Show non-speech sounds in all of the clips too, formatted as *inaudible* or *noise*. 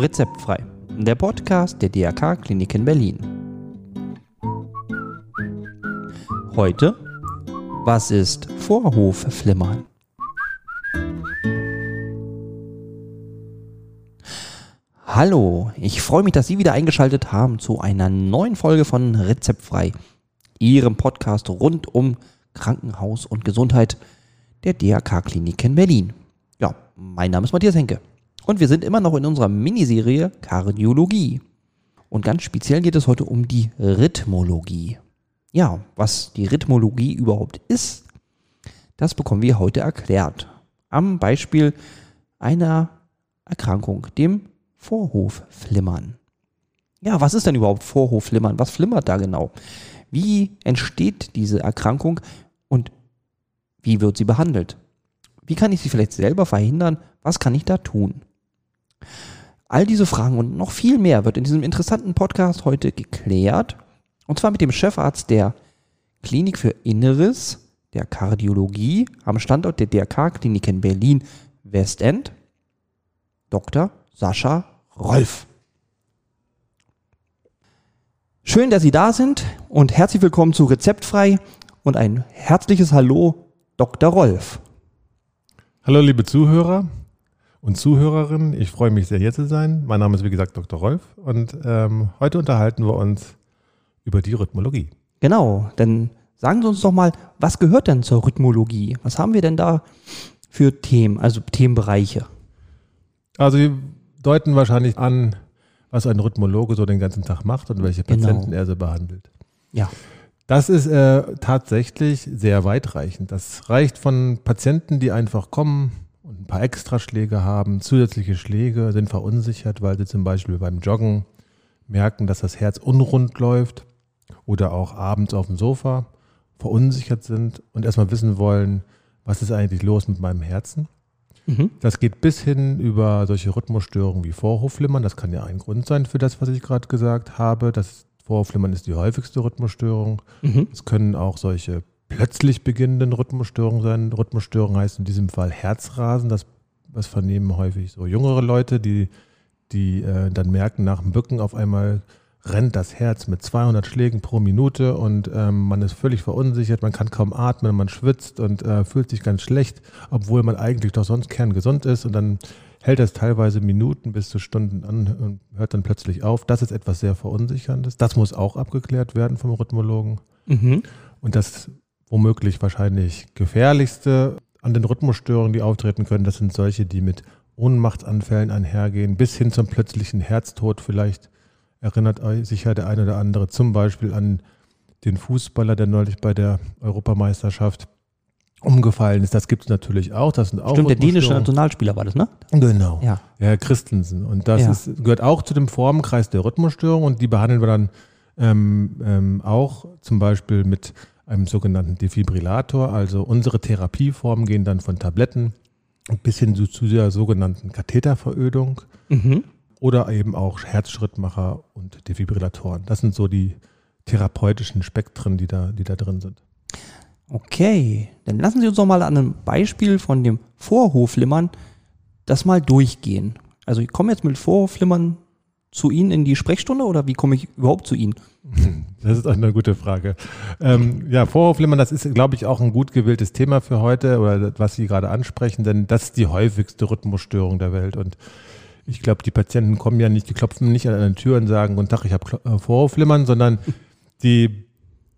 Rezeptfrei, der Podcast der DRK Klinik in Berlin. Heute, was ist Vorhofflimmern? Hallo, ich freue mich, dass Sie wieder eingeschaltet haben zu einer neuen Folge von Rezeptfrei, Ihrem Podcast rund um Krankenhaus und Gesundheit der DRK Klinik in Berlin. Ja, mein Name ist Matthias Henke. Und wir sind immer noch in unserer Miniserie Kardiologie. Und ganz speziell geht es heute um die Rhythmologie. Ja, was die Rhythmologie überhaupt ist, das bekommen wir heute erklärt. Am Beispiel einer Erkrankung, dem Vorhofflimmern. Ja, was ist denn überhaupt Vorhofflimmern? Was flimmert da genau? Wie entsteht diese Erkrankung und wie wird sie behandelt? Wie kann ich sie vielleicht selber verhindern? Was kann ich da tun? All diese Fragen und noch viel mehr wird in diesem interessanten Podcast heute geklärt. Und zwar mit dem Chefarzt der Klinik für Inneres der Kardiologie am Standort der DRK Klinik in Berlin Westend, Dr. Sascha Rolf. Schön, dass Sie da sind und herzlich willkommen zu Rezeptfrei und ein herzliches Hallo, Dr. Rolf. Hallo, liebe Zuhörer und Zuhörerinnen. Ich freue mich sehr, hier zu sein. Mein Name ist, wie gesagt, Dr. Rolf und ähm, heute unterhalten wir uns über die Rhythmologie. Genau, denn sagen Sie uns doch mal, was gehört denn zur Rhythmologie? Was haben wir denn da für Themen, also Themenbereiche? Also, wir deuten wahrscheinlich an, was ein Rhythmologe so den ganzen Tag macht und welche Genau. Patienten er so behandelt. Ja. Das ist äh, tatsächlich sehr weitreichend. Das reicht von Patienten, die einfach kommen ein paar Extraschläge haben, zusätzliche Schläge, sind verunsichert, weil sie zum Beispiel beim Joggen merken, dass das Herz unrund läuft oder auch abends auf dem Sofa verunsichert sind und erstmal wissen wollen, was ist eigentlich los mit meinem Herzen. Mhm. Das geht bis hin über solche Rhythmusstörungen wie Vorhofflimmern. Das kann ja ein Grund sein für das, was ich gerade gesagt habe. Das Vorhofflimmern ist die häufigste Rhythmusstörung. Mhm. Es können auch solche plötzlich beginnenden Rhythmusstörungen sein. Rhythmusstörung heißt in diesem Fall Herzrasen. Das, das vernehmen häufig so jüngere Leute, die, die äh, dann merken, nach dem Bücken auf einmal rennt das Herz mit 200 Schlägen pro Minute und ähm, man ist völlig verunsichert, man kann kaum atmen, man schwitzt und äh, fühlt sich ganz schlecht, obwohl man eigentlich doch sonst kerngesund ist und dann hält das teilweise Minuten bis zu Stunden an und hört dann plötzlich auf. Das ist etwas sehr Verunsicherndes. Das muss auch abgeklärt werden vom Rhythmologen. Mhm. Und das womöglich wahrscheinlich gefährlichste an den Rhythmusstörungen, die auftreten können, das sind solche, die mit Ohnmachtsanfällen einhergehen, bis hin zum plötzlichen Herztod. Vielleicht erinnert euch sicher der eine oder andere zum Beispiel an den Fußballer, der neulich bei der Europameisterschaft umgefallen ist. Das gibt es natürlich auch. Das sind auch Stimmt, der dänische. Nationalspieler war das, ne? Genau. Ja. Ja, Christensen. Und das Ja. ist, gehört auch zu dem Formenkreis der Rhythmusstörung und die behandeln wir dann ähm, ähm, auch zum Beispiel mit einem sogenannten Defibrillator. Also unsere Therapieformen gehen dann von Tabletten bis hin zu, zu der sogenannten Katheterverödung Mhm. oder eben auch Herzschrittmacher und Defibrillatoren. Das sind so die therapeutischen Spektren, die da, die da drin sind. Okay, dann lassen Sie uns doch mal an einem Beispiel von dem Vorhofflimmern das mal durchgehen. Also ich komme jetzt mit Vorhofflimmern zu Ihnen in die Sprechstunde oder wie komme ich überhaupt zu Ihnen? *laughs* Das ist eine gute Frage. Ähm, ja, Vorhofflimmern, das ist, glaube ich, auch ein gut gewähltes Thema für heute oder was Sie gerade ansprechen, denn das ist die häufigste Rhythmusstörung der Welt. Und ich glaube, die Patienten kommen ja nicht, die klopfen nicht an eine Tür und sagen, guten Tag, ich habe äh, Vorhofflimmern, sondern die,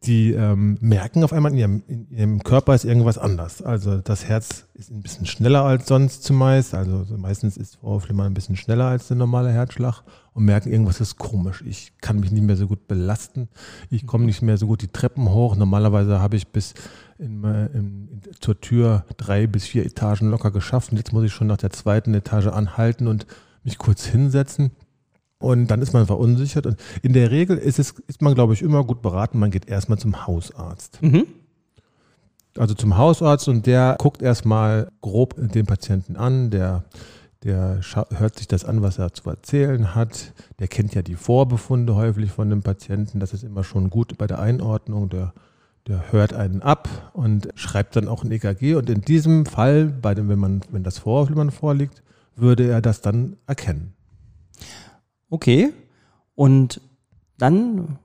die ähm, merken auf einmal, in ihrem, in ihrem Körper ist irgendwas anders. Also das Herz ist ein bisschen schneller als sonst zumeist. Also so meistens ist Vorhofflimmern ein bisschen schneller als der normale Herzschlag und merken, irgendwas ist komisch. Ich kann mich nicht mehr so gut belasten. Ich komme nicht mehr so gut die Treppen hoch. Normalerweise habe ich bis in, in, zur Tür drei bis vier Etagen locker geschafft. Und jetzt muss ich schon nach der zweiten Etage anhalten und mich kurz hinsetzen. Und dann ist man verunsichert. Und in der Regel ist, es, ist man, glaube ich, immer gut beraten. Man geht erstmal zum Hausarzt. Mhm. Also zum Hausarzt und der guckt erstmal grob den Patienten an, der, der hört sich das an, was er zu erzählen hat. Der kennt ja die Vorbefunde häufig von dem Patienten. Das ist immer schon gut bei der Einordnung. Der, der hört einen ab und schreibt dann auch ein EKG. Und in diesem Fall, bei dem, wenn, man, wenn das Vorflimmern vorliegt, würde er das dann erkennen. Okay. Und dann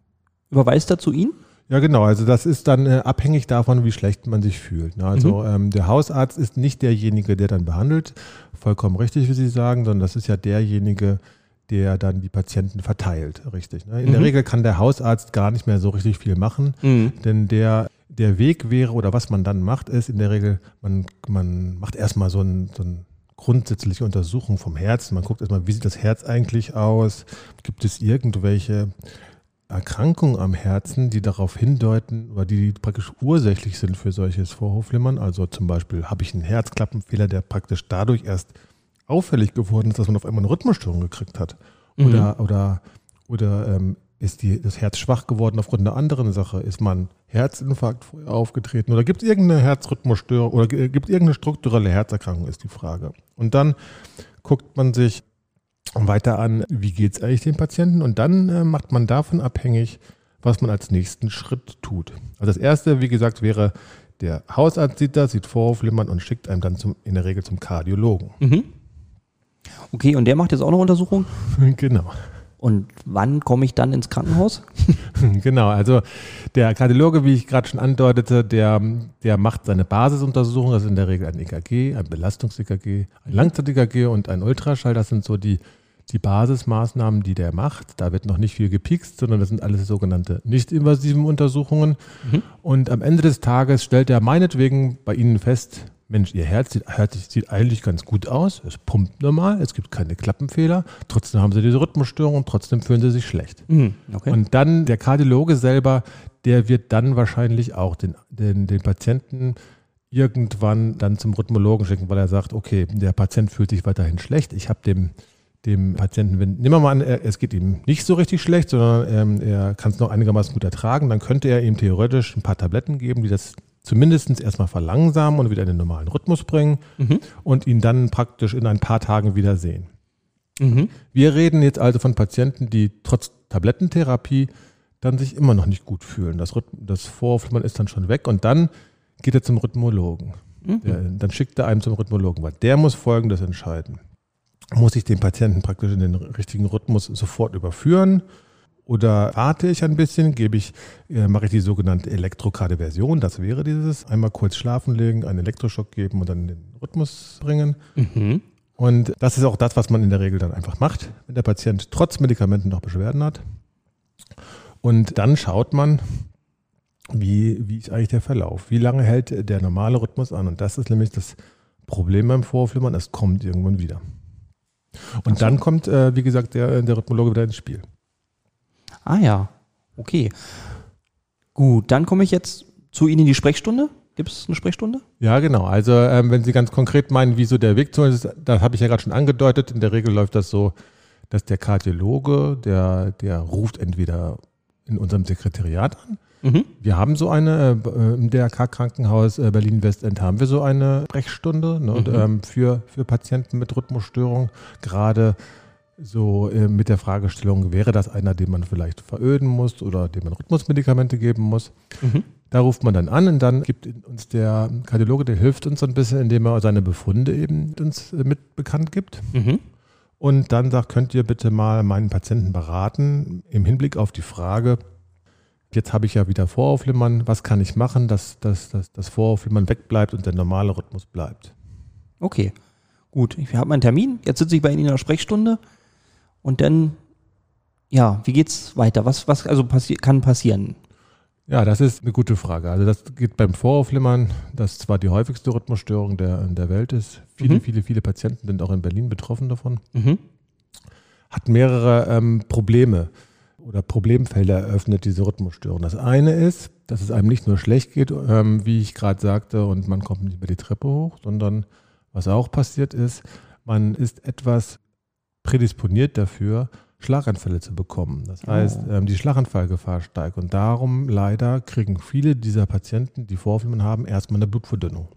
überweist er zu Ihnen? Ja, genau. Also das ist dann äh, abhängig davon, wie schlecht man sich fühlt. Ne? Also mhm. ähm, der Hausarzt ist nicht derjenige, der dann behandelt. Vollkommen richtig, wie Sie sagen, sondern das ist ja derjenige, der dann die Patienten verteilt, richtig. Ne? In mhm. der Regel kann der Hausarzt gar nicht mehr so richtig viel machen, mhm. denn der, der Weg wäre oder was man dann macht, ist in der Regel, man, man macht erstmal so ein, so ein grundsätzliche Untersuchung vom Herzen. Man guckt erstmal, wie sieht das Herz eigentlich aus? Gibt es irgendwelche Erkrankungen am Herzen, die darauf hindeuten oder die praktisch ursächlich sind für solches Vorhofflimmern? Also zum Beispiel habe ich einen Herzklappenfehler, der praktisch dadurch erst auffällig geworden ist, dass man auf einmal eine Rhythmusstörung gekriegt hat. Oder, mhm. oder, oder ähm, ist die, das Herz schwach geworden aufgrund einer anderen Sache? Ist man Herzinfarkt vorher aufgetreten? Oder gibt es irgendeine Herzrhythmusstörung oder gibt es irgendeine strukturelle Herzerkrankung, ist die Frage. Und dann guckt man sich weiter an, wie geht es eigentlich dem Patienten? Und dann äh, macht man davon abhängig, was man als nächsten Schritt tut. Also das erste, wie gesagt, wäre, der Hausarzt sieht das, sieht Vorhofflimmern und schickt einem dann zum, in der Regel zum Kardiologen. Mhm. Okay, und der macht jetzt auch noch Untersuchungen? *laughs* genau. Und wann komme ich dann ins Krankenhaus? *laughs* genau, also der Kardiologe, wie ich gerade schon andeutete, der, der macht seine Basisuntersuchung, das ist in der Regel ein EKG, ein Belastungs-EKG, ein Langzeit-EKG und ein Ultraschall. Das sind so die, die Basismaßnahmen, die der macht. Da wird noch nicht viel gepikst, sondern das sind alles sogenannte nicht-invasiven Untersuchungen. Mhm. Und am Ende des Tages stellt er meinetwegen bei Ihnen fest, Mensch, Ihr Herz sieht, sieht, eigentlich ganz gut aus, es pumpt normal, es gibt keine Klappenfehler, trotzdem haben Sie diese Rhythmusstörung und trotzdem fühlen Sie sich schlecht. Mhm, okay. Und dann der Kardiologe selber, der wird dann wahrscheinlich auch den, den, den Patienten irgendwann dann zum Rhythmologen schicken, weil er sagt, okay, der Patient fühlt sich weiterhin schlecht, ich habe dem dem Patienten, wenn, nehmen wir mal an, er, es geht ihm nicht so richtig schlecht, sondern ähm, er kann es noch einigermaßen gut ertragen, dann könnte er ihm theoretisch ein paar Tabletten geben, die das zumindest erstmal verlangsamen und wieder in den normalen Rhythmus bringen mhm. und ihn dann praktisch in ein paar Tagen wieder sehen. Mhm. Wir reden jetzt also von Patienten, die trotz Tablettentherapie dann sich immer noch nicht gut fühlen. Das, das Vorflimmern ist dann schon weg und dann geht er zum Rhythmologen. Mhm. Der, dann schickt er einem zum Rhythmologen, weil der muss Folgendes entscheiden. Muss ich den Patienten praktisch in den richtigen Rhythmus sofort überführen? Oder warte ich ein bisschen, gebe ich, äh, mache ich die sogenannte Elektrokardioversion. Das wäre dieses einmal kurz schlafen legen, einen Elektroschock geben und dann den Rhythmus bringen. Mhm. Und das ist auch das, was man in der Regel dann einfach macht, wenn der Patient trotz Medikamenten noch Beschwerden hat. Und dann schaut man, wie, wie ist eigentlich der Verlauf? Wie lange hält der normale Rhythmus an? Und das ist nämlich das Problem beim Vorflimmern, es kommt irgendwann wieder. Und so. dann kommt, äh, wie gesagt, der, der Rhythmologe wieder ins Spiel. Ah ja, okay. Gut, dann komme ich jetzt zu Ihnen in die Sprechstunde. Gibt es eine Sprechstunde? Ja, genau. Also ähm, wenn Sie ganz konkret meinen, wie so der Weg zu uns ist, das habe ich ja gerade schon angedeutet. In der Regel läuft das so, dass der Kardiologe, der, der ruft entweder in unserem Sekretariat an. Mhm. Wir haben so eine, äh, im DRK-Krankenhaus äh, Berlin-Westend haben wir so eine Sprechstunde ne, mhm. ähm, für, für Patienten mit Rhythmusstörung. Gerade so äh, mit der Fragestellung, wäre das einer, den man vielleicht veröden muss oder dem man Rhythmusmedikamente geben muss? Mhm. Da ruft man dann an und dann gibt uns der Kardiologe, der hilft uns so ein bisschen, indem er seine Befunde eben uns äh, mit bekannt gibt. Mhm. Und dann sagt, könnt ihr bitte mal meinen Patienten beraten im Hinblick auf die Frage, jetzt habe ich ja wieder Vorauflimmern, was kann ich machen, dass, dass, dass das Vorauflimmern wegbleibt und der normale Rhythmus bleibt? Okay, gut. Ich habe meinen Termin, jetzt sitze ich bei Ihnen in der Sprechstunde. Und dann, ja, wie geht's weiter? Was, was also passi kann passieren? Ja, das ist eine gute Frage. Also das geht beim Vorauflimmern, das zwar die häufigste Rhythmusstörung der, der Welt ist. Viele, mhm. viele, viele Patienten sind auch in Berlin betroffen davon. Mhm. Hat mehrere ähm, Probleme oder Problemfelder eröffnet, diese Rhythmusstörung. Das eine ist, dass es einem nicht nur schlecht geht, ähm, wie ich gerade sagte, und man kommt nicht mehr die Treppe hoch, sondern was auch passiert ist, man ist etwas prädisponiert dafür, Schlaganfälle zu bekommen. Das oh. heißt, oh. die Schlaganfallgefahr steigt. Und darum leider kriegen viele dieser Patienten, die Vorfilmen haben, erstmal eine Blutverdünnung.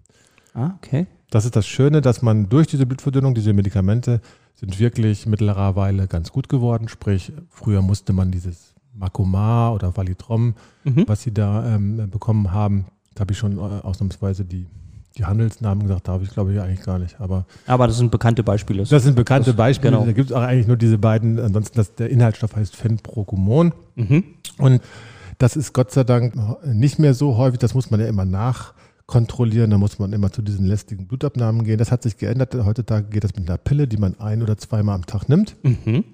Ah, okay. Das ist das Schöne, dass man durch diese Blutverdünnung, diese Medikamente sind wirklich mittlerweile ganz gut geworden. Sprich, früher musste man dieses Macomar oder Valitrom, mhm. was sie da ähm, bekommen haben, da habe ich schon äh, ausnahmsweise die die Handelsnamen gesagt, darf ich glaube ich eigentlich gar nicht. Aber, Aber das sind bekannte Beispiele. das sind bekannte Das- Beispiele. genau. Da gibt es auch eigentlich nur diese beiden. Ansonsten, das, der Inhaltsstoff heißt Fenprocumon. Mhm. Und das ist Gott sei Dank nicht mehr so häufig. Das muss man ja immer nachkontrollieren. Da muss man immer zu diesen lästigen Blutabnahmen gehen. Das hat sich geändert. Heutzutage geht das mit einer Pille, die man ein- oder zweimal am Tag nimmt. Mhm.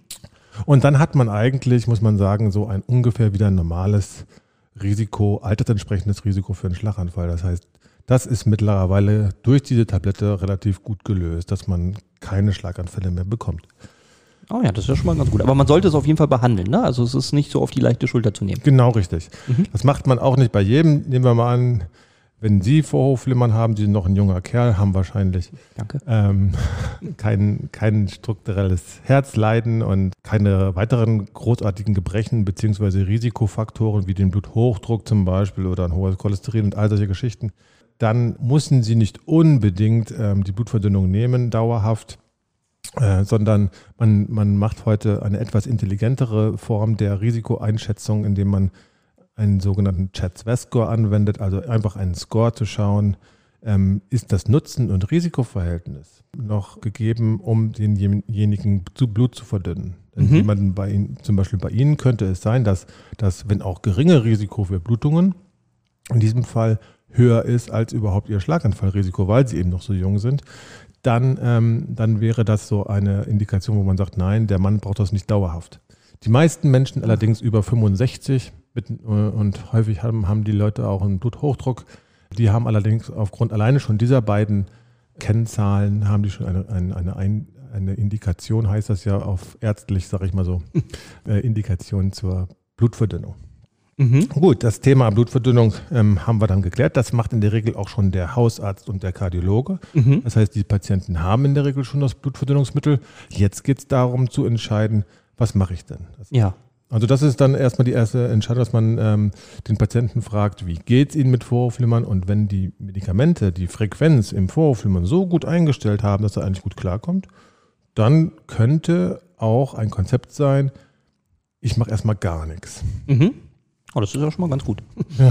Und dann hat man eigentlich, muss man sagen, so ein ungefähr wieder normales Risiko, altersentsprechendes Risiko für einen Schlaganfall. Das heißt, das ist mittlerweile durch diese Tablette relativ gut gelöst, dass man keine Schlaganfälle mehr bekommt. Oh ja, das ist ja schon mal ganz gut. Aber man sollte es auf jeden Fall behandeln, ne? Also es ist nicht so auf die leichte Schulter zu nehmen. Genau richtig. Mhm. Das macht man auch nicht bei jedem. Nehmen wir mal an, wenn Sie Vorhofflimmern haben, Sie sind noch ein junger Kerl, haben wahrscheinlich ähm, *laughs* kein, kein strukturelles Herzleiden und keine weiteren großartigen Gebrechen beziehungsweise Risikofaktoren wie den Bluthochdruck zum Beispiel oder ein hohes Cholesterin und all solche Geschichten, dann müssen Sie nicht unbedingt ähm, die Blutverdünnung nehmen, dauerhaft, äh, sondern man, man macht heute eine etwas intelligentere Form der Risikoeinschätzung, indem man einen sogenannten CHATS-Score anwendet, also einfach einen Score zu schauen, ähm, ist das Nutzen- und Risikoverhältnis noch gegeben, um denjenigen zu Blut zu verdünnen. Denn Mhm. jemanden bei Ihnen, zum Beispiel bei Ihnen könnte es sein, dass das, wenn auch geringe Risiko für Blutungen, in diesem Fall höher ist als überhaupt Ihr Schlaganfallrisiko, weil Sie eben noch so jung sind, dann, ähm, dann wäre das so eine Indikation, wo man sagt, nein, der Mann braucht das nicht dauerhaft. Die meisten Menschen allerdings über 65 mit, äh, und häufig haben, haben die Leute auch einen Bluthochdruck. Die haben allerdings aufgrund alleine schon dieser beiden Kennzahlen, haben die schon eine, eine, eine, ein, eine Indikation, heißt das ja auf ärztlich, sage ich mal so, *laughs* äh, Indikation zur Blutverdünnung. Mhm. Gut, das Thema Blutverdünnung ähm, haben wir dann geklärt. Das macht in der Regel auch schon der Hausarzt und der Kardiologe. Mhm. Das heißt, die Patienten haben in der Regel schon das Blutverdünnungsmittel. Jetzt geht es darum zu entscheiden, was mache ich denn? Das, Ja. also das ist dann erstmal die erste Entscheidung, dass man ähm, den Patienten fragt, wie geht es ihnen mit Vorhofflimmern? Und wenn die Medikamente die Frequenz im Vorhofflimmern so gut eingestellt haben, dass er eigentlich gut klarkommt, dann könnte auch ein Konzept sein, ich mache erstmal gar nichts. Mhm. Oh, das ist ja schon mal ganz gut. *laughs*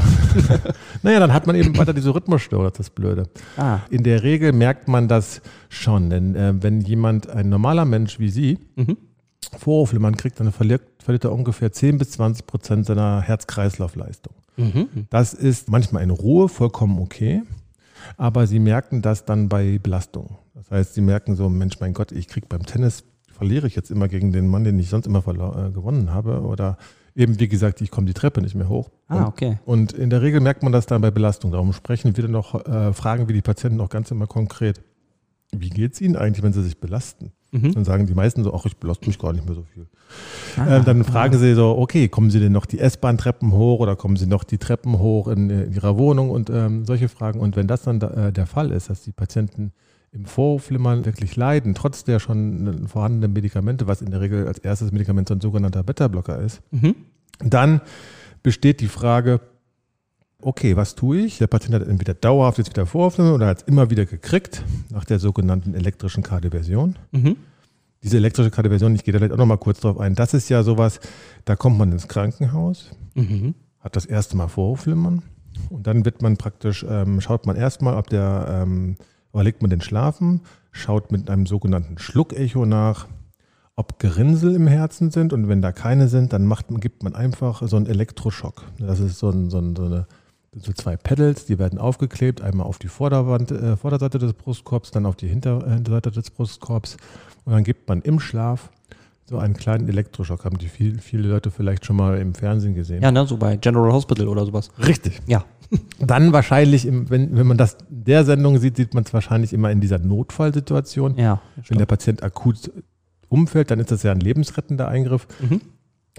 Naja, dann hat man eben weiter diese Rhythmusstörung, das ist das Blöde. Ah. In der Regel merkt man das schon, denn äh, wenn jemand, ein normaler Mensch wie Sie, Mhm. Vorhofflimmern kriegt, dann verliert, verliert er ungefähr 10 bis 20 Prozent seiner Herz-Kreislauf-Leistung. Mhm. Das ist manchmal in Ruhe vollkommen okay, aber Sie merken das dann bei Belastung. Das heißt, Sie merken so, Mensch, mein Gott, ich kriege beim Tennis, verliere ich jetzt immer gegen den Mann, den ich sonst immer äh, gewonnen habe oder eben, wie gesagt, ich komme die Treppe nicht mehr hoch. Ah, okay. Und in der Regel merkt man das dann bei Belastung. Darum sprechen wir dann noch, äh, fragen wir die Patienten auch ganz immer konkret, wie geht es ihnen eigentlich, wenn sie sich belasten? Mhm. Dann sagen die meisten so, ach, ich belaste mich gar nicht mehr so viel. Ah, Ähm, dann fragen sie so, okay, kommen sie denn noch die S-Bahn-Treppen hoch oder kommen sie noch die Treppen hoch in, äh, ihrer Wohnung und ähm, solche Fragen. Und wenn das dann da, äh, der Fall ist, dass die Patienten im Vorflimmern wirklich leiden, trotz der schon vorhandenen Medikamente, was in der Regel als erstes Medikament so ein sogenannter Beta-Blocker ist, Mhm. dann besteht die Frage, okay, was tue ich? Der Patient hat entweder dauerhaft jetzt wieder Vorhofflimmern oder hat es immer wieder gekriegt, nach der sogenannten elektrischen Kardioversion. Mhm. Diese elektrische Kardioversion, ich gehe da vielleicht auch noch mal kurz drauf ein, das ist ja sowas, da kommt man ins Krankenhaus, Mhm. hat das erste Mal Vorhofflimmern und dann wird man praktisch, ähm, schaut man erstmal, ob der, ähm, oder legt man den Schlafen, schaut mit einem sogenannten Schluckecho nach, ob Gerinnsel im Herzen sind. Und wenn da keine sind, dann macht, gibt man einfach so einen Elektroschock. Das ist so, ein, so, ein, so eine so zwei Pedals, die werden aufgeklebt, einmal auf die Vorderwand, äh, Vorderseite des Brustkorbs, dann auf die Hinterseite des Brustkorbs. Und dann gibt man im Schlaf so einen kleinen Elektroschock. Haben die viel, viele Leute vielleicht schon mal im Fernsehen gesehen. Ja, ne, so bei General Hospital oder sowas. Richtig. Ja. *laughs* Dann wahrscheinlich, im, wenn, wenn man das in der Sendung sieht, sieht man es wahrscheinlich immer in dieser Notfallsituation. Ja. Wenn der Patient akut umfällt, dann ist das ja ein lebensrettender Eingriff. Mhm.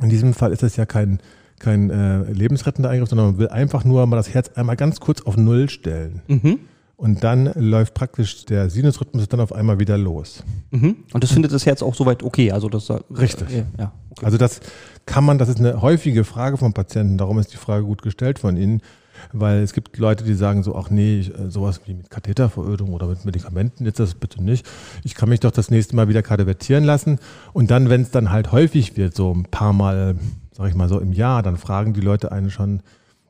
In diesem Fall ist das ja kein, kein äh, lebensrettender Eingriff, sondern man will einfach nur mal das Herz einmal ganz kurz auf Null stellen. Mhm. Und dann läuft praktisch der Sinusrhythmus dann auf einmal wieder los. Mhm. Und das findet das Herz auch soweit okay. Also das äh, Richtig. Äh, ja. Okay. Also das kann man, das ist eine häufige Frage von Patienten, darum ist die Frage gut gestellt von Ihnen, weil es gibt Leute, die sagen so, ach nee, äh, sowas wie mit Katheterverödung oder mit Medikamenten, jetzt das bitte nicht. Ich kann mich doch das nächste Mal wieder kathetervertieren lassen und dann, wenn es dann halt häufig wird, so ein paar Mal, sag ich mal so im Jahr, dann fragen die Leute einen schon,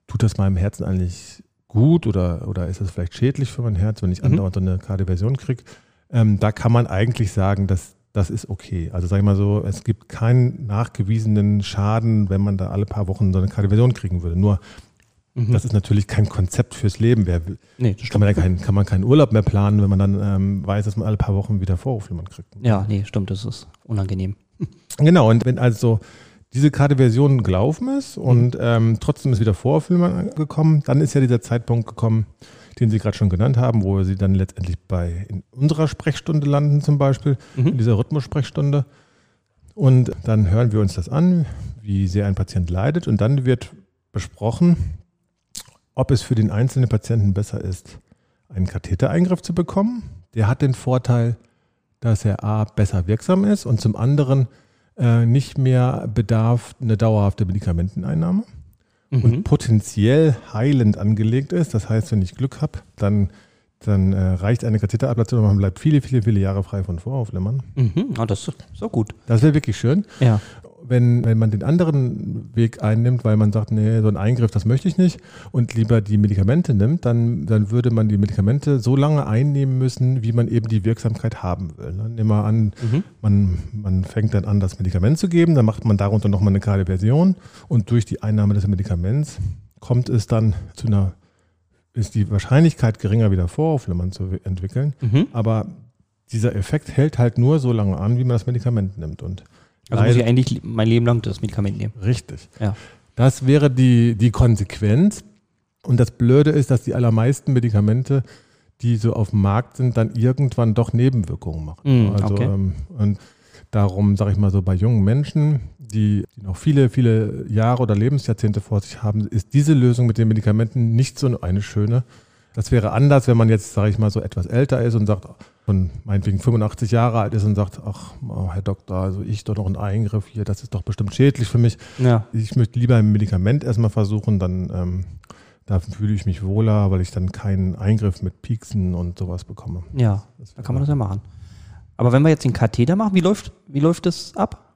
tut das meinem Herzen eigentlich gut oder, oder ist das vielleicht schädlich für mein Herz, wenn ich Mhm. andauernd so eine Kardioversion kriege? Ähm, da kann man eigentlich sagen, dass das ist okay. Also sag ich mal so, es gibt keinen nachgewiesenen Schaden, wenn man da alle paar Wochen so eine Kardioversion kriegen würde. Nur, Mhm. das ist natürlich kein Konzept fürs Leben. Wer, nee, das kann, man ja keinen, kann man keinen Urlaub mehr planen, wenn man dann ähm, weiß, dass man alle paar Wochen wieder Vorhofflimmern kriegt. Ja, nee, stimmt, das ist unangenehm. Genau, und wenn also diese Kardioversion gelaufen ist und ähm, trotzdem ist wieder Vorhofflimmern gekommen, dann ist ja dieser Zeitpunkt gekommen, den Sie gerade schon genannt haben, wo Sie dann letztendlich bei in unserer Sprechstunde landen zum Beispiel, in Mhm. dieser Rhythmussprechstunde. Und dann hören wir uns das an, wie sehr ein Patient leidet und dann wird besprochen, ob es für den einzelnen Patienten besser ist, einen Kathetereingriff zu bekommen. Der hat den Vorteil, dass er A besser wirksam ist und zum anderen äh, nicht mehr bedarf eine dauerhafte Medikamenteneinnahme und Mhm. potenziell heilend angelegt ist. Das heißt, wenn ich Glück habe, dann, dann äh, reicht eine Katheterablation und man bleibt viele, viele, viele Jahre frei von Vorhofflimmern. Mhm. Ah, das ist so gut. Das wäre wirklich schön. Ja. Wenn, wenn man den anderen Weg einnimmt, weil man sagt, nee, so ein Eingriff, das möchte ich nicht und lieber die Medikamente nimmt, dann, dann würde man die Medikamente so lange einnehmen müssen, wie man eben die Wirksamkeit haben will. ne? Nehmen wir an, Mhm. man, man fängt dann an, das Medikament zu geben, dann macht man darunter nochmal eine Kardioversion und durch die Einnahme des Medikaments kommt es dann zu einer, ist die Wahrscheinlichkeit geringer, wieder Vorhofflimmern zu entwickeln. Mhm. Aber dieser Effekt hält halt nur so lange an, wie man das Medikament nimmt. Und Also muss leider- ich eigentlich mein Leben lang das Medikament nehmen. richtig. Ja. Das wäre die, die Konsequenz. Und das Blöde ist, dass die allermeisten Medikamente, die so auf dem Markt sind, dann irgendwann doch Nebenwirkungen machen. Mm, also, okay. ähm, und darum sage ich mal so, bei jungen Menschen, die, die noch viele, viele Jahre oder Lebensjahrzehnte vor sich haben, ist diese Lösung mit den Medikamenten nicht so eine schöne. Das wäre anders, wenn man jetzt, sage ich mal, so etwas älter ist und sagt, schon meinetwegen 85 Jahre alt ist und sagt, ach, oh, Herr Doktor, also ich doch noch einen Eingriff hier, das ist doch bestimmt schädlich für mich Ja. ich möchte lieber ein Medikament erstmal versuchen, dann ähm, da fühle ich mich wohler, weil ich dann keinen Eingriff mit Pieksen und sowas bekomme. Ja. Da kann man das ja machen. Aber wenn wir jetzt den Katheter machen, wie läuft, wie läuft das ab?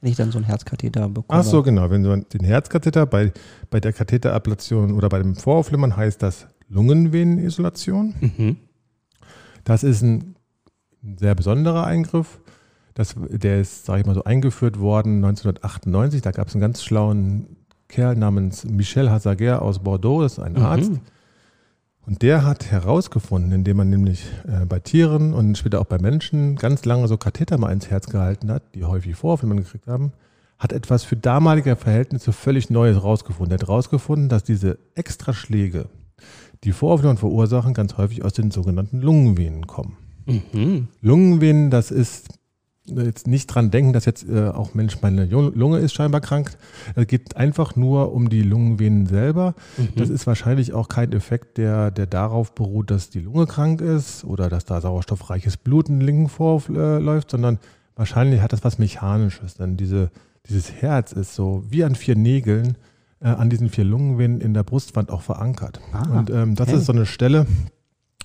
Wenn ich dann so einen Herzkatheter bekomme. Ach so, genau. Wenn du den Herzkatheter bei, bei der Katheterablation oder bei dem Voraufflimmern heißt das Lungenvenenisolation. Mhm. Das ist ein, sehr besonderer Eingriff. Das, der ist, sage ich mal so, eingeführt worden 1998. Da gab es einen ganz schlauen Kerl namens Michel Hazaguer aus Bordeaux, das ist ein Mhm. Arzt. Und der hat herausgefunden, indem man nämlich äh, bei Tieren und später auch bei Menschen ganz lange so Katheter mal ins Herz gehalten hat, die häufig Vorhofflimmern gekriegt haben, hat etwas für damalige Verhältnisse völlig Neues herausgefunden. Er hat herausgefunden, dass diese Extraschläge, die Vorhofflimmern verursachen, ganz häufig aus den sogenannten Lungenvenen kommen. Mhm. Lungenvenen, das ist jetzt nicht dran denken, dass jetzt äh, auch Mensch, meine Lunge ist scheinbar krank. Es geht einfach nur um die Lungenvenen selber. Mhm. Das ist wahrscheinlich auch kein Effekt, der, der darauf beruht, dass die Lunge krank ist oder dass da sauerstoffreiches Blut in den linken Vorhof äh, läuft, sondern wahrscheinlich hat das was Mechanisches. Denn diese, dieses Herz ist so wie an vier Nägeln äh, an diesen vier Lungenvenen in der Brustwand auch verankert. Ah, Und ähm, das okay. ist so eine Stelle,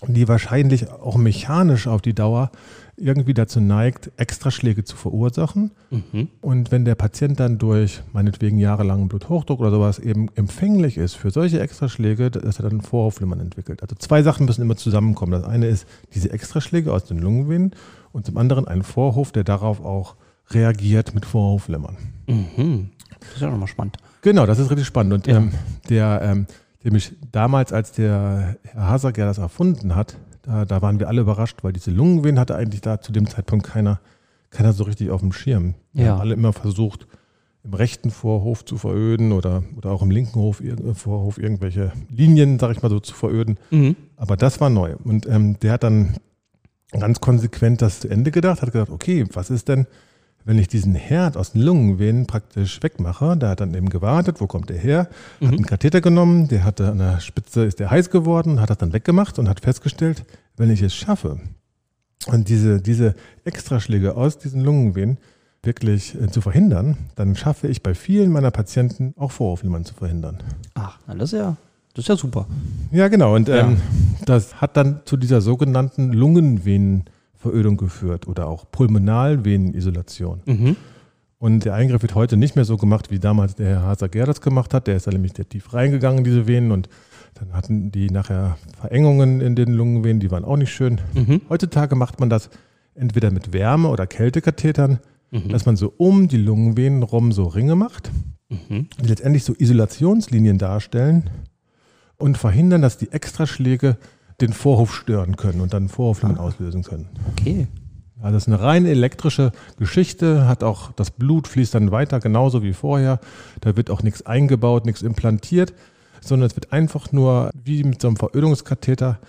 die wahrscheinlich auch mechanisch auf die Dauer irgendwie dazu neigt, Extraschläge zu verursachen. Mhm. Und wenn der Patient dann durch meinetwegen jahrelangen Bluthochdruck oder sowas eben empfänglich ist für solche Extraschläge, dass er dann Vorhofflimmern entwickelt. Also zwei Sachen müssen immer zusammenkommen. Das eine ist diese Extraschläge aus den Lungenvenen und zum anderen ein Vorhof, der darauf auch reagiert mit Vorhofflimmern. Mhm. Das ist ja nochmal spannend. Genau, das ist richtig spannend. Und Ja. ähm, der, ähm, mich damals, als der Herr Hasager das erfunden hat, da, da waren wir alle überrascht, weil diese Lungenvenen hatte eigentlich da zu dem Zeitpunkt keiner, keiner so richtig auf dem Schirm. Wir Ja. haben alle immer versucht, im rechten Vorhof zu veröden oder, oder auch im linken Hof, ir- Vorhof irgendwelche Linien, sag ich mal so, zu veröden. Mhm. Aber das war neu. Und ähm, der hat dann ganz konsequent das zu Ende gedacht, hat gedacht, okay, was ist denn, wenn ich diesen Herd aus den Lungenvenen praktisch wegmache? Da hat dann eben gewartet, wo kommt der her? Hat Mhm. einen Katheter genommen, der hatte an der Spitze, ist der heiß geworden, hat das dann weggemacht und hat festgestellt, wenn ich es schaffe, und diese, diese Extraschläge aus diesen Lungenvenen wirklich äh, zu verhindern, dann schaffe ich bei vielen meiner Patienten auch Vorhofflimmern zu verhindern. Ach, na, das ist ja, das ist ja super. Ja, genau. Und Ja. ähm, das hat dann zu dieser sogenannten Lungenvenenverödung geführt oder auch Pulmonalvenenisolation. Mhm. Und der Eingriff wird heute nicht mehr so gemacht, wie damals der Herr Hasager das gemacht hat. Der ist dann nämlich sehr tief reingegangen in diese Venen und Dann hatten die nachher Verengungen in den Lungenvenen, die waren auch nicht schön. Mhm. Heutzutage macht man das entweder mit Wärme- oder Kältekathetern, Mhm. dass man so um die Lungenvenen rum so Ringe macht, Mhm. die letztendlich so Isolationslinien darstellen und verhindern, dass die Extraschläge den Vorhof stören können und dann Vorhofflimmern auslösen können. Okay. Ja, das ist eine rein elektrische Geschichte, hat auch das Blut fließt dann weiter, genauso wie vorher. Da wird auch nichts eingebaut, nichts implantiert, sondern es wird einfach nur wie mit so einem Verödungskatheter.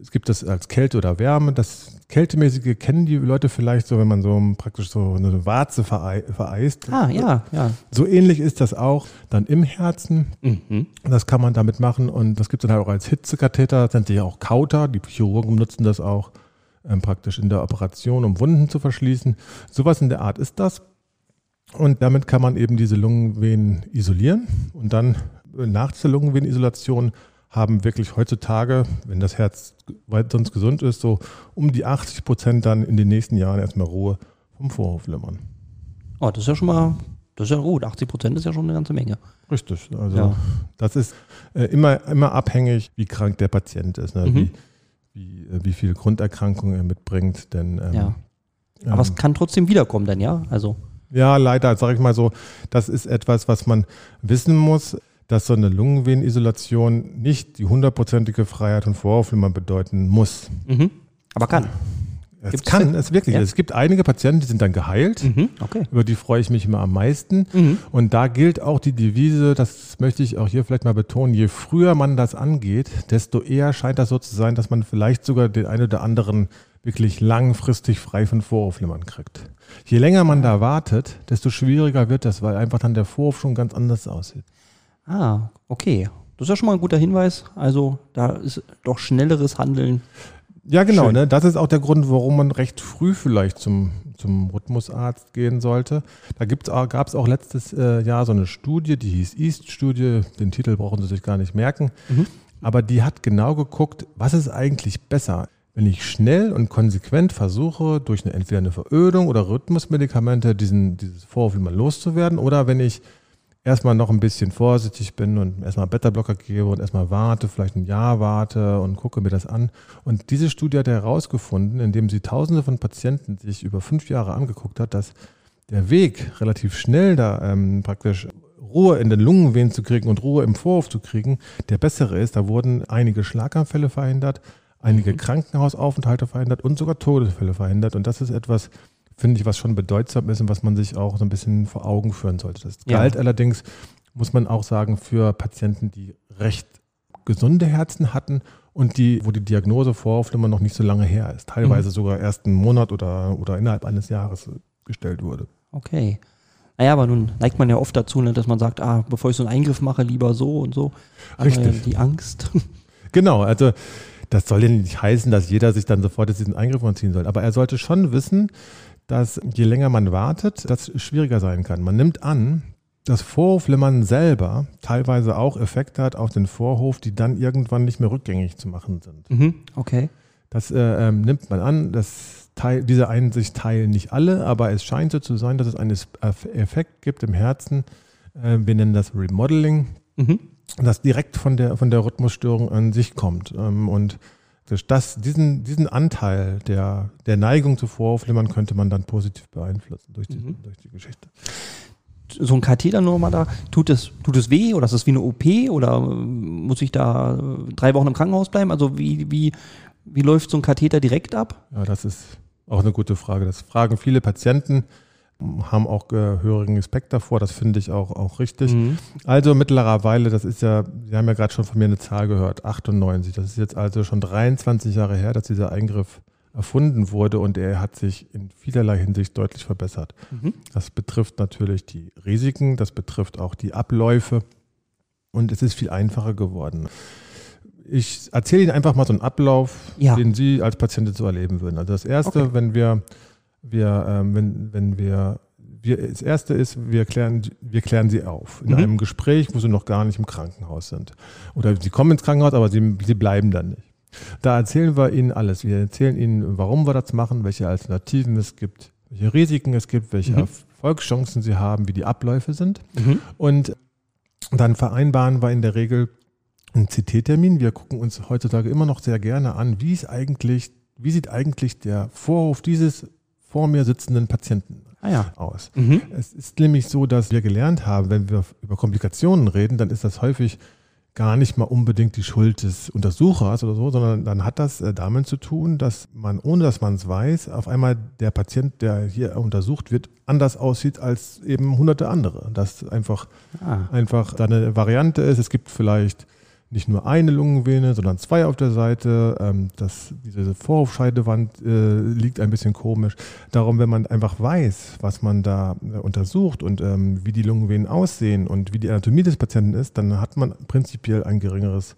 Es gibt das als Kälte oder Wärme. Das Kältemäßige kennen die Leute vielleicht so, wenn man so praktisch so eine Warze verei vereist. Ah, ja, ja. So ähnlich ist das auch dann im Herzen. Mhm. Das kann man damit machen und das gibt es dann halt auch als Hitzekatheter, das nennt sich auch Kauter. Die Chirurgen nutzen das auch ähm, praktisch in der Operation, um Wunden zu verschließen. Sowas in der Art ist das. Und damit kann man eben diese Lungenvenen isolieren und dann äh, nach dieser Lungenvenenisolation haben wirklich heutzutage, wenn das Herz sonst gesund ist, so um die 80 Prozent dann in den nächsten Jahren erstmal Ruhe vom Vorhofflimmern. Oh, das ist ja schon mal, das ist ja gut. 80 Prozent ist ja schon eine ganze Menge. Richtig. Also Ja. das ist äh, immer, immer abhängig, wie krank der Patient ist, ne? Mhm. wie, wie, äh, wie viel Grunderkrankungen er mitbringt. Denn ähm, Ja. ähm, Aber es kann trotzdem wiederkommen dann, ja? Also, ja, leider, sage ich mal so, das ist etwas, was man wissen muss, dass so eine Lungenvenenisolation nicht die hundertprozentige Freiheit von Vorhofflimmern bedeuten muss. mhm. aber kann. Es Gibt's kann, es wirklich. Ja? Es gibt einige Patienten, die sind dann geheilt. Mhm. Okay. Über die freue ich mich immer am meisten. Mhm. Und da gilt auch die Devise, das möchte ich auch hier vielleicht mal betonen, je früher man das angeht, desto eher scheint das so zu sein, dass man vielleicht sogar den einen oder anderen wirklich langfristig frei von Vorhofflimmern kriegt. Je länger man da wartet, desto schwieriger wird das, weil einfach dann der Vorhof schon ganz anders aussieht. Ah, okay. Das ist ja schon mal ein guter Hinweis. Also, da ist doch schnelleres Handeln. Ja, genau. Schön. Ne? Das ist auch der Grund, warum man recht früh vielleicht zum, zum Rhythmusarzt gehen sollte. Da gab es auch letztes äh, Jahr so eine Studie, die hieß East-Studie. Den Titel brauchen Sie sich gar nicht merken. Mhm. Aber die hat genau geguckt, was ist eigentlich besser, wenn ich schnell und konsequent versuche, durch eine, entweder eine Verödung oder Rhythmusmedikamente diesen, dieses Vorhofflimmern mal loszuwerden oder wenn ich erstmal noch ein bisschen vorsichtig bin und erstmal Beta-Blocker gebe und erstmal warte, vielleicht ein Jahr warte und gucke mir das an. Und diese Studie hat herausgefunden, indem sie tausende von Patienten sich über fünf Jahre angeguckt hat, dass der Weg relativ schnell da ähm, praktisch Ruhe in den Lungenvenen zu kriegen und Ruhe im Vorhof zu kriegen, der bessere ist. Da wurden einige Schlaganfälle verhindert, einige Krankenhausaufenthalte verhindert und sogar Todesfälle verhindert. Und das ist etwas, finde ich, was schon bedeutsam ist und was man sich auch so ein bisschen vor Augen führen sollte. Das Ja. galt allerdings, muss man auch sagen, für Patienten, die recht gesunde Herzen hatten und die, wo die Diagnose Vorhofflimmern noch nicht so lange her ist. Teilweise sogar erst einen Monat oder, oder innerhalb eines Jahres gestellt wurde. Okay. Naja, aber nun neigt man ja oft dazu, ne, dass man sagt, ah, bevor ich so einen Eingriff mache, lieber so und so. Man Richtig. Die Angst. *laughs* Genau, also das soll ja nicht heißen, dass jeder sich dann sofort jetzt diesen Eingriff anziehen soll. Aber er sollte schon wissen, dass je länger man wartet, das schwieriger sein kann. Man nimmt an, dass Vorhofflimmern selber teilweise auch Effekte hat auf den Vorhof, die dann irgendwann nicht mehr rückgängig zu machen sind. mhm. Okay. Das äh, ähm, nimmt man an, das teil, diese Einsicht teilen nicht alle, aber es scheint so zu sein, dass es einen Eff- Effekt gibt im Herzen. Äh, wir nennen das Remodeling Mhm. das direkt von der, von der Rhythmusstörung an sich kommt. Ähm, Und durch das, diesen, diesen Anteil der, der Neigung zu Vorhofflimmern könnte man dann positiv beeinflussen durch die, Mhm. durch die Geschichte. So ein Katheter nur mal da, tut es, tut es weh oder ist das wie eine OP oder ähm, muss ich da äh, drei Wochen im Krankenhaus bleiben? Also wie, wie, wie läuft so ein Katheter direkt ab? Ja, das ist auch eine gute Frage. Das fragen viele Patienten, haben auch gehörigen Respekt davor. Das finde ich auch, auch richtig. Mhm. Also mittlerweile, das ist ja, Sie haben ja gerade schon von mir eine Zahl gehört, 98. Das ist jetzt also schon 23 Jahre her, dass dieser Eingriff erfunden wurde und er hat sich in vielerlei Hinsicht deutlich verbessert. Mhm. Das betrifft natürlich die Risiken, das betrifft auch die Abläufe und es ist viel einfacher geworden. Ich erzähle Ihnen einfach mal so einen Ablauf, Ja. den Sie als Patientin so erleben würden. Also das erste, Okay. wenn wir, wir, ähm, wenn, wenn wir, wir, das erste ist, wir klären, wir klären Sie auf in Mhm. einem Gespräch, wo Sie noch gar nicht im Krankenhaus sind. Oder Sie kommen ins Krankenhaus, aber Sie, Sie bleiben dann nicht. Da erzählen wir Ihnen alles. Wir erzählen Ihnen, warum wir das machen, welche Alternativen es gibt, welche Risiken es gibt, welche Mhm. Erfolgschancen Sie haben, wie die Abläufe sind. Mhm. Und dann vereinbaren wir in der Regel einen CT-Termin. Wir gucken uns heutzutage immer noch sehr gerne an, wie ist eigentlich, wie sieht eigentlich der Vorhof dieses vor mir sitzenden Patienten Ah ja. aus. Mhm. Es ist nämlich so, dass wir gelernt haben, wenn wir über Komplikationen reden, dann ist das häufig gar nicht mal unbedingt die Schuld des Untersuchers oder so, sondern dann hat das äh, damit zu tun, dass man, ohne dass man es weiß, auf einmal der Patient, der hier untersucht wird, anders aussieht als eben hunderte andere. Dass einfach, Ah. einfach da eine Variante ist. Es gibt vielleicht nicht nur eine Lungenvene, sondern zwei auf der Seite. Ähm, das, diese Vorhofscheidewand äh, liegt ein bisschen komisch. Darum, wenn man einfach weiß, was man da äh, untersucht und ähm, wie die Lungenvenen aussehen und wie die Anatomie des Patienten ist, dann hat man prinzipiell ein geringeres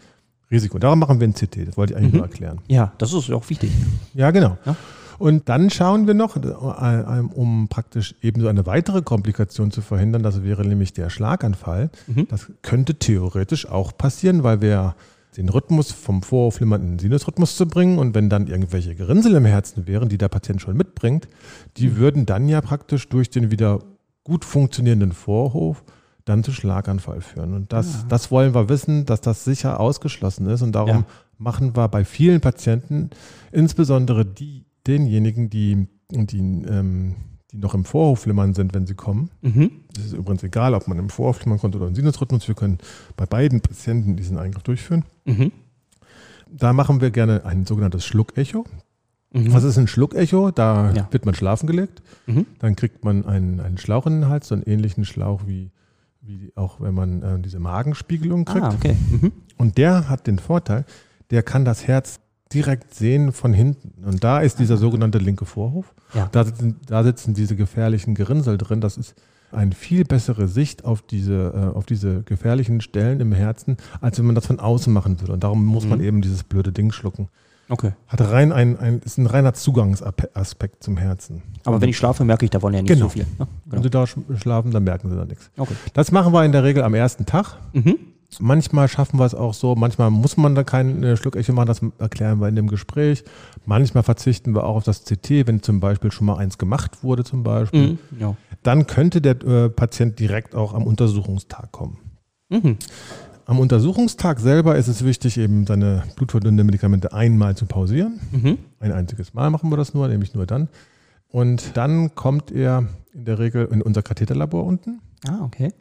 Risiko. Darum machen wir ein CT. Das wollte ich eigentlich Mhm. nur erklären. Ja, das ist auch wichtig. Ja, genau. Ja. Und dann schauen wir noch, äh, um praktisch ebenso eine weitere Komplikation zu verhindern, das wäre nämlich der Schlaganfall. Mhm. Das könnte theoretisch auch passieren, weil wir den Rhythmus vom Vorhofflimmern in den Sinusrhythmus zu bringen und wenn dann irgendwelche Gerinnsel im Herzen wären, die der Patient schon mitbringt, die Mhm. würden dann ja praktisch durch den wieder gut funktionierenden Vorhof dann zu Schlaganfall führen. Und das, Ja. das wollen wir wissen, dass das sicher ausgeschlossen ist und darum Ja. machen wir bei vielen Patienten, insbesondere die, denjenigen, die, die, ähm, die noch im Vorhofflimmern sind, wenn sie kommen. Mhm. Es ist übrigens egal, ob man im Vorhofflimmern kommt oder im Sinusrhythmus. Wir können bei beiden Patienten diesen Eingriff durchführen. Mhm. Da machen wir gerne ein sogenanntes Schluckecho. Mhm. Was ist ein Schluckecho? Da Ja. wird man schlafen gelegt. Mhm. Dann kriegt man einen, einen Schlauch in den Hals, so einen ähnlichen Schlauch wie, wie auch wenn man äh, diese Magenspiegelung kriegt. Ah, okay. Mhm. Und der hat den Vorteil, der kann das Herz direkt sehen von hinten. Und da ist dieser sogenannte linke Vorhof. Ja. Da sitzen, da sitzen diese gefährlichen Gerinnsel drin. Das ist eine viel bessere Sicht auf diese, äh, auf diese gefährlichen Stellen im Herzen, als wenn man das von außen machen würde. Und darum muss man Mhm. eben dieses blöde Ding schlucken. Okay. Hat rein ein, ein, ist ein reiner Zugangsaspekt zum Herzen. Aber wenn ich schlafe, merke ich davon ja nicht Genau. so viel. Ne? Wenn Sie da sch- schlafen, dann merken Sie da nichts. Okay. Das machen wir in der Regel am ersten Tag. Mhm. Manchmal schaffen wir es auch so, manchmal muss man da kein äh, Schluckecho machen, das erklären wir in dem Gespräch. Manchmal verzichten wir auch auf das CT, wenn zum Beispiel schon mal eins gemacht wurde zum Beispiel. Mhm. Ja. Dann könnte der äh, Patient direkt auch am Untersuchungstag kommen. Mhm. Am Untersuchungstag selber ist es wichtig, eben seine blutverdünnende Medikamente einmal zu pausieren. Mhm. Ein einziges Mal machen wir das nur, nämlich nur dann. Und dann kommt er in der Regel in unser Katheterlabor unten, Ah, okay.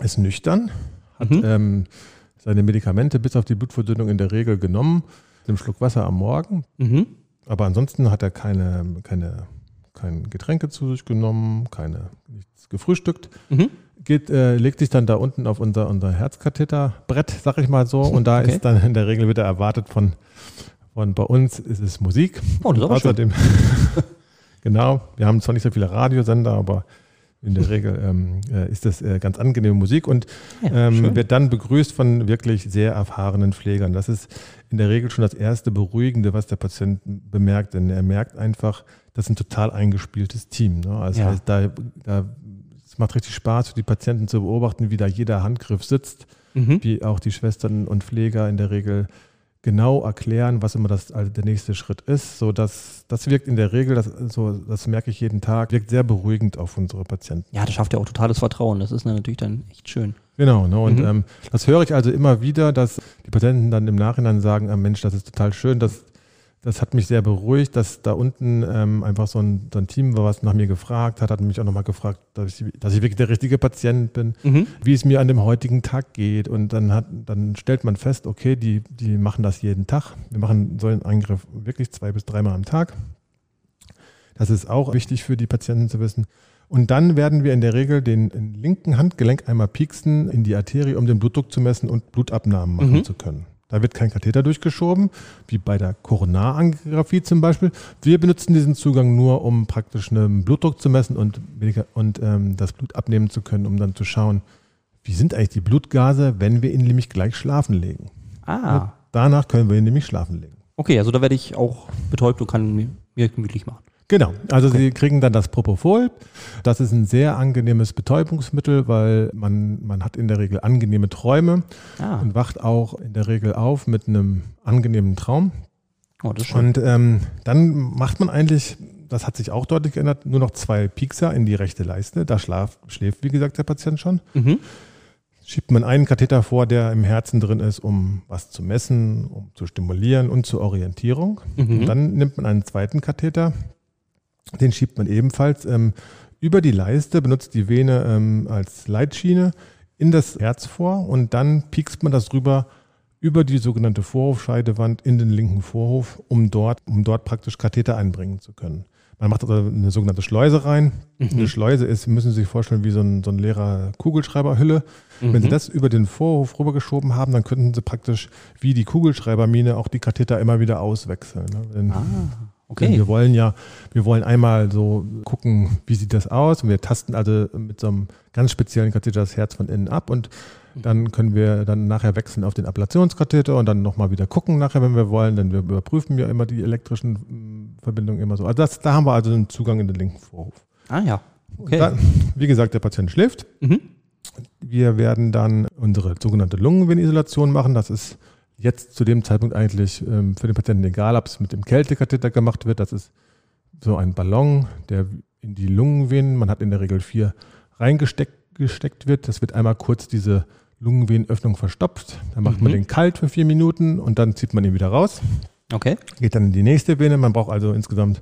ist nüchtern, hat Mhm. ähm, seine Medikamente bis auf die Blutverdünnung in der Regel genommen, mit einem Schluck Wasser am Morgen. Mhm. Aber ansonsten hat er keine, keine, kein Getränke zu sich genommen, keine, nichts gefrühstückt. Mhm. Geht, äh, legt sich dann da unten auf unser, unser Herzkatheterbrett, sag ich mal so. Und da Okay. ist dann in der Regel wieder erwartet von, von bei uns ist es Musik. Oh, das ist. Außerdem, *laughs* genau, wir haben zwar nicht so viele Radiosender, aber in der Regel ähm, äh, ist das äh, ganz angenehme Musik und Ja, ähm, schön. wird dann begrüßt von wirklich sehr erfahrenen Pflegern. Das ist in der Regel schon das erste Beruhigende, was der Patient bemerkt, denn er merkt einfach, das ist ein total eingespieltes Team. Ne? Also Ja. heißt, da, da, es macht richtig Spaß für die Patienten zu beobachten, wie da jeder Handgriff sitzt, Mhm. wie auch die Schwestern und Pfleger in der Regel genau erklären, was immer das, also der nächste Schritt ist. So dass, das wirkt in der Regel, das, so, das merke ich jeden Tag, wirkt sehr beruhigend auf unsere Patienten. Ja, das schafft ja auch totales Vertrauen. Das ist natürlich dann echt schön. Genau, ne? und Mhm. ähm, das höre ich also immer wieder, dass die Patienten dann im Nachhinein sagen, ah, Mensch, das ist total schön, das, das hat mich sehr beruhigt, dass da unten ähm, einfach so ein, so ein Team war, was nach mir gefragt hat, hat mich auch nochmal gefragt, dass ich, dass ich wirklich der richtige Patient bin, Mhm. wie es mir an dem heutigen Tag geht und dann, hat, dann stellt man fest, okay, die, die machen das jeden Tag, wir machen so einen Eingriff wirklich zwei bis dreimal am Tag. Das ist auch wichtig für die Patienten zu wissen. Und dann werden wir in der Regel den linken Handgelenk einmal pieksen in die Arterie, um den Blutdruck zu messen und Blutabnahmen machen Mhm. zu können. Da wird kein Katheter durchgeschoben, wie bei der Koronarangiographie zum Beispiel. Wir benutzen diesen Zugang nur, um praktisch einen Blutdruck zu messen und, und ähm, das Blut abnehmen zu können, um dann zu schauen, wie sind eigentlich die Blutgase, wenn wir ihn nämlich gleich schlafen legen. Ah, Danach können wir ihn nämlich schlafen legen. okay, also da werde ich auch betäubt und kann mir, mir gemütlich machen. Genau, also Sie kriegen dann das Propofol. Das ist ein sehr angenehmes Betäubungsmittel, weil man, man hat in der Regel angenehme Träume Ah, und wacht auch in der Regel auf mit einem angenehmen Traum. oh, das ist schön. Und ähm, dann macht man eigentlich, das hat sich auch deutlich geändert, nur noch zwei Piekser in die rechte Leiste. Da schlaf, schläft, wie gesagt, der Patient schon. Mhm. schiebt man einen Katheter vor, der im Herzen drin ist, um was zu messen, um zu stimulieren und zur Orientierung. Mhm. Und dann nimmt man einen zweiten Katheter, den schiebt man ebenfalls ähm, über die Leiste, benutzt die Vene ähm, als Leitschiene in das Herz vor und dann piekst man das rüber über die sogenannte Vorhofscheidewand in den linken Vorhof, um dort, um dort praktisch Katheter einbringen zu können. Man macht also eine sogenannte Schleuse rein. Mhm. Eine Schleuse ist, müssen Sie sich vorstellen, wie so ein, so ein leerer Kugelschreiberhülle. Wenn Sie Mhm. das über den Vorhof rübergeschoben haben, dann könnten Sie praktisch wie die Kugelschreibermine auch die Katheter immer wieder auswechseln. ne? Ah, denn okay. wir wollen ja, wir wollen einmal so gucken, wie sieht das aus. Und wir tasten also mit so einem ganz speziellen Katheter das Herz von innen ab und dann können wir dann nachher wechseln auf den Ablationskatheter und dann nochmal wieder gucken nachher, wenn wir wollen, denn wir überprüfen ja immer die elektrischen mm, Verbindungen immer so. Also das, da haben wir also einen Zugang in den linken Vorhof. Ah ja. Okay. Dann, wie gesagt, der Patient schläft. Mhm. Wir werden dann unsere sogenannte Lungenvenenisolation machen. Das ist jetzt zu dem Zeitpunkt eigentlich ähm, für den Patienten egal, ob es mit dem Kältekatheter gemacht wird. Das ist so ein Ballon, der in die Lungenvenen, man hat in der Regel vier, reingesteckt gesteckt wird. Das wird einmal kurz diese Lungenvenenöffnung verstopft. Dann macht man Mhm. den kalt für vier Minuten und dann zieht man ihn wieder raus. Okay. Geht dann in die nächste Vene. Man braucht also insgesamt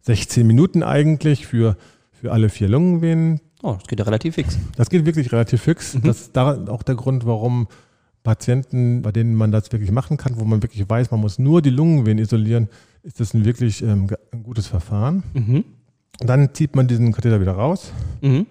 16 Minuten eigentlich für, für alle vier Lungenvenen. Oh, das geht ja relativ fix. Das geht wirklich relativ fix. Mhm. Das ist da auch der Grund, warum Patienten, bei denen man das wirklich machen kann, wo man wirklich weiß, man muss nur die Lungenvenen isolieren, ist das ein wirklich ähm, ein gutes Verfahren. Mhm. Und dann zieht man diesen Katheter wieder raus. Mhm.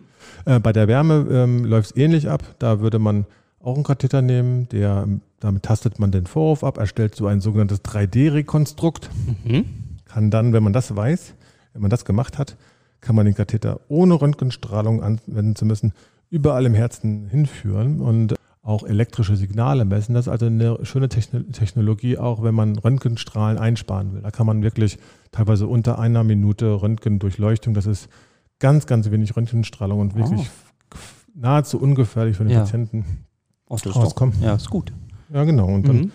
Äh, bei der Wärme ähm, läuft es ähnlich ab. Da würde man auch einen Katheter nehmen, der, damit tastet man den Vorhof ab, erstellt so ein sogenanntes 3D-Rekonstrukt Mhm. kann dann, wenn man das weiß, wenn man das gemacht hat, kann man den Katheter ohne Röntgenstrahlung anwenden zu müssen, überall im Herzen hinführen und auch elektrische Signale messen. Das ist also eine schöne Techno- Technologie, auch wenn man Röntgenstrahlen einsparen will. Da kann man wirklich teilweise unter einer Minute Röntgendurchleuchtung, das ist ganz, ganz wenig Röntgenstrahlung und wirklich Oh. nahezu ungefährlich für den Ja. Patienten. Das ist doch, Rauskommen. ja, ist gut. Ja, genau. Und dann Mhm.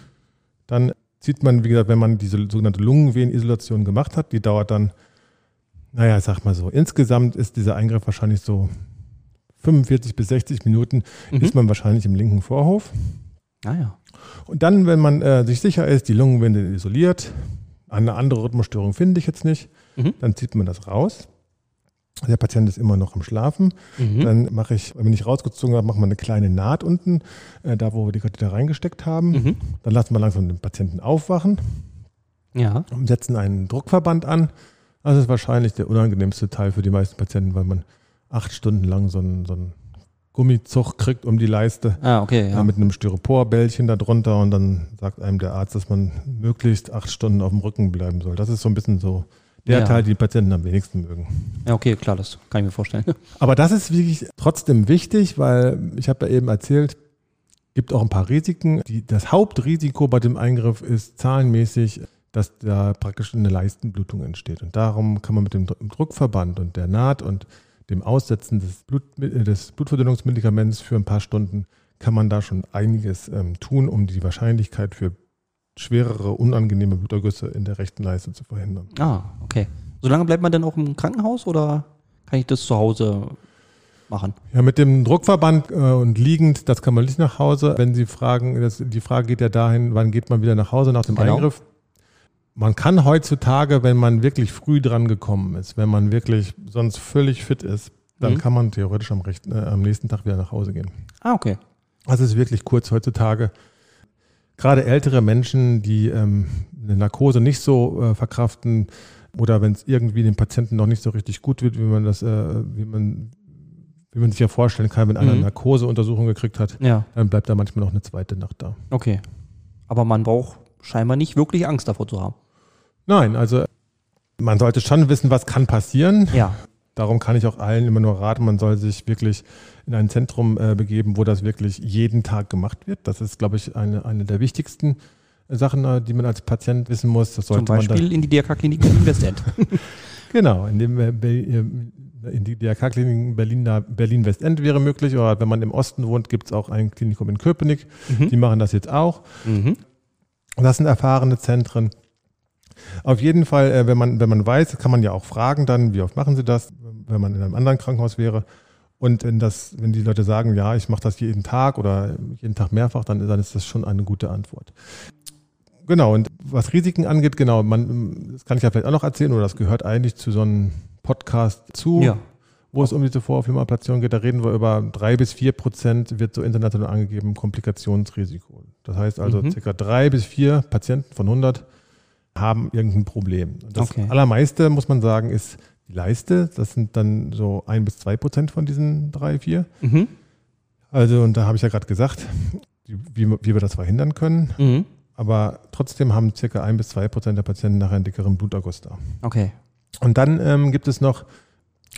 dann sieht man, wie gesagt, wenn man diese sogenannte Lungenvenenisolation gemacht hat, die dauert dann, naja, ich sag mal so, insgesamt ist dieser Eingriff wahrscheinlich so 45 bis 60 Minuten, Mhm. ist man wahrscheinlich im linken Vorhof. Ah ja. Und dann, wenn man äh, sich sicher ist, die Lungenvene isoliert, eine andere Rhythmusstörung finde ich jetzt nicht, Mhm. dann zieht man das raus. Der Patient ist immer noch am Schlafen. Mhm. Dann mache ich, wenn ich rausgezogen habe, machen wir eine kleine Naht unten, äh, da wo wir die Katheter reingesteckt haben. Mhm. Dann lassen wir langsam den Patienten aufwachen. Ja. setzen einen Druckverband an. Das ist wahrscheinlich der unangenehmste Teil für die meisten Patienten, weil man acht Stunden lang so einen, so einen Gummizug kriegt um die Leiste Ah, okay, ja. mit einem Styroporbällchen da drunter und dann sagt einem der Arzt, dass man möglichst acht Stunden auf dem Rücken bleiben soll. Das ist so ein bisschen so der Ja. Teil, den die Patienten am wenigsten mögen. Ja, okay, klar, das kann ich mir vorstellen. *laughs* Aber das ist wirklich trotzdem wichtig, weil ich habe ja eben erzählt, gibt auch ein paar Risiken. Die, das Hauptrisiko bei dem Eingriff ist zahlenmäßig, dass da praktisch eine Leistenblutung entsteht. Und darum kann man mit dem Dr- Druckverband und der Naht und dem Aussetzen des, Blut, äh, des Blutverdünnungsmedikaments für ein paar Stunden kann man da schon einiges ähm, tun, um die Wahrscheinlichkeit für schwerere, unangenehme Blutergüsse in der rechten Leiste zu verhindern. Ah, okay. So lange bleibt man denn auch im Krankenhaus oder kann ich das zu Hause machen? Ja, mit dem Druckverband äh, und liegend, das kann man nicht nach Hause. Wenn Sie fragen, das, die Frage geht ja dahin, wann geht man wieder nach Hause nach dem Genau. Eingriff? Man kann heutzutage, wenn man wirklich früh dran gekommen ist, wenn man wirklich sonst völlig fit ist, dann Mhm. kann man theoretisch am, rechten, äh, am nächsten Tag wieder nach Hause gehen. Ah, okay. Das ist wirklich kurz heutzutage. Gerade ältere Menschen, die ähm, eine Narkose nicht so äh, verkraften oder wenn es irgendwie dem Patienten noch nicht so richtig gut wird, wie man das, äh, wie man, wie man sich ja vorstellen kann, wenn einer Mhm. eine Narkoseuntersuchung gekriegt hat, Ja, dann bleibt da manchmal noch eine zweite Nacht da. okay. Aber man braucht scheinbar nicht wirklich Angst davor zu haben. Nein, also man sollte schon wissen, was kann passieren. Ja. Darum kann ich auch allen immer nur raten, man soll sich wirklich in ein Zentrum äh, begeben, wo das wirklich jeden Tag gemacht wird. Das ist, glaube ich, eine, eine der wichtigsten Sachen, äh, die man als Patient wissen muss. Das sollte Zum Beispiel in die DRK-Klinik in Westend. man *laughs* genau, in dem äh, äh, in die DRK-Klinik Berlin, Berlin Westend wäre möglich. Oder wenn man im Osten wohnt, gibt es auch ein Klinikum in Köpenick. Die mhm. machen das jetzt auch. Mhm. Das sind erfahrene Zentren. Auf jeden Fall, äh, wenn man, wenn man weiß, kann man ja auch fragen dann, wie oft machen sie das, wenn man in einem anderen Krankenhaus wäre. Und wenn das, wenn die Leute sagen, ja, ich mache das jeden Tag oder jeden Tag mehrfach, dann, dann ist das schon eine gute Antwort. Genau, und was Risiken angeht, genau, man, das kann ich ja vielleicht auch noch erzählen, oder das gehört eigentlich zu so einem Podcast zu, Ja. wo es um diese Vorhofflimmerablation geht. Da reden wir über drei bis vier Prozent, wird so international angegeben, Komplikationsrisiko. Das heißt also, Mhm. circa drei bis vier Patienten von 100 haben irgendein Problem. Das Okay. allermeiste, muss man sagen, ist die Leiste. Das sind dann so ein bis zwei Prozent von diesen drei, vier. Mhm. Also, und da habe ich ja gerade gesagt, wie, wie wir das verhindern können. Mhm. Aber trotzdem haben circa ein bis zwei Prozent der Patienten nachher einen dickeren Bluterguss da. Okay. Und dann ähm, gibt es noch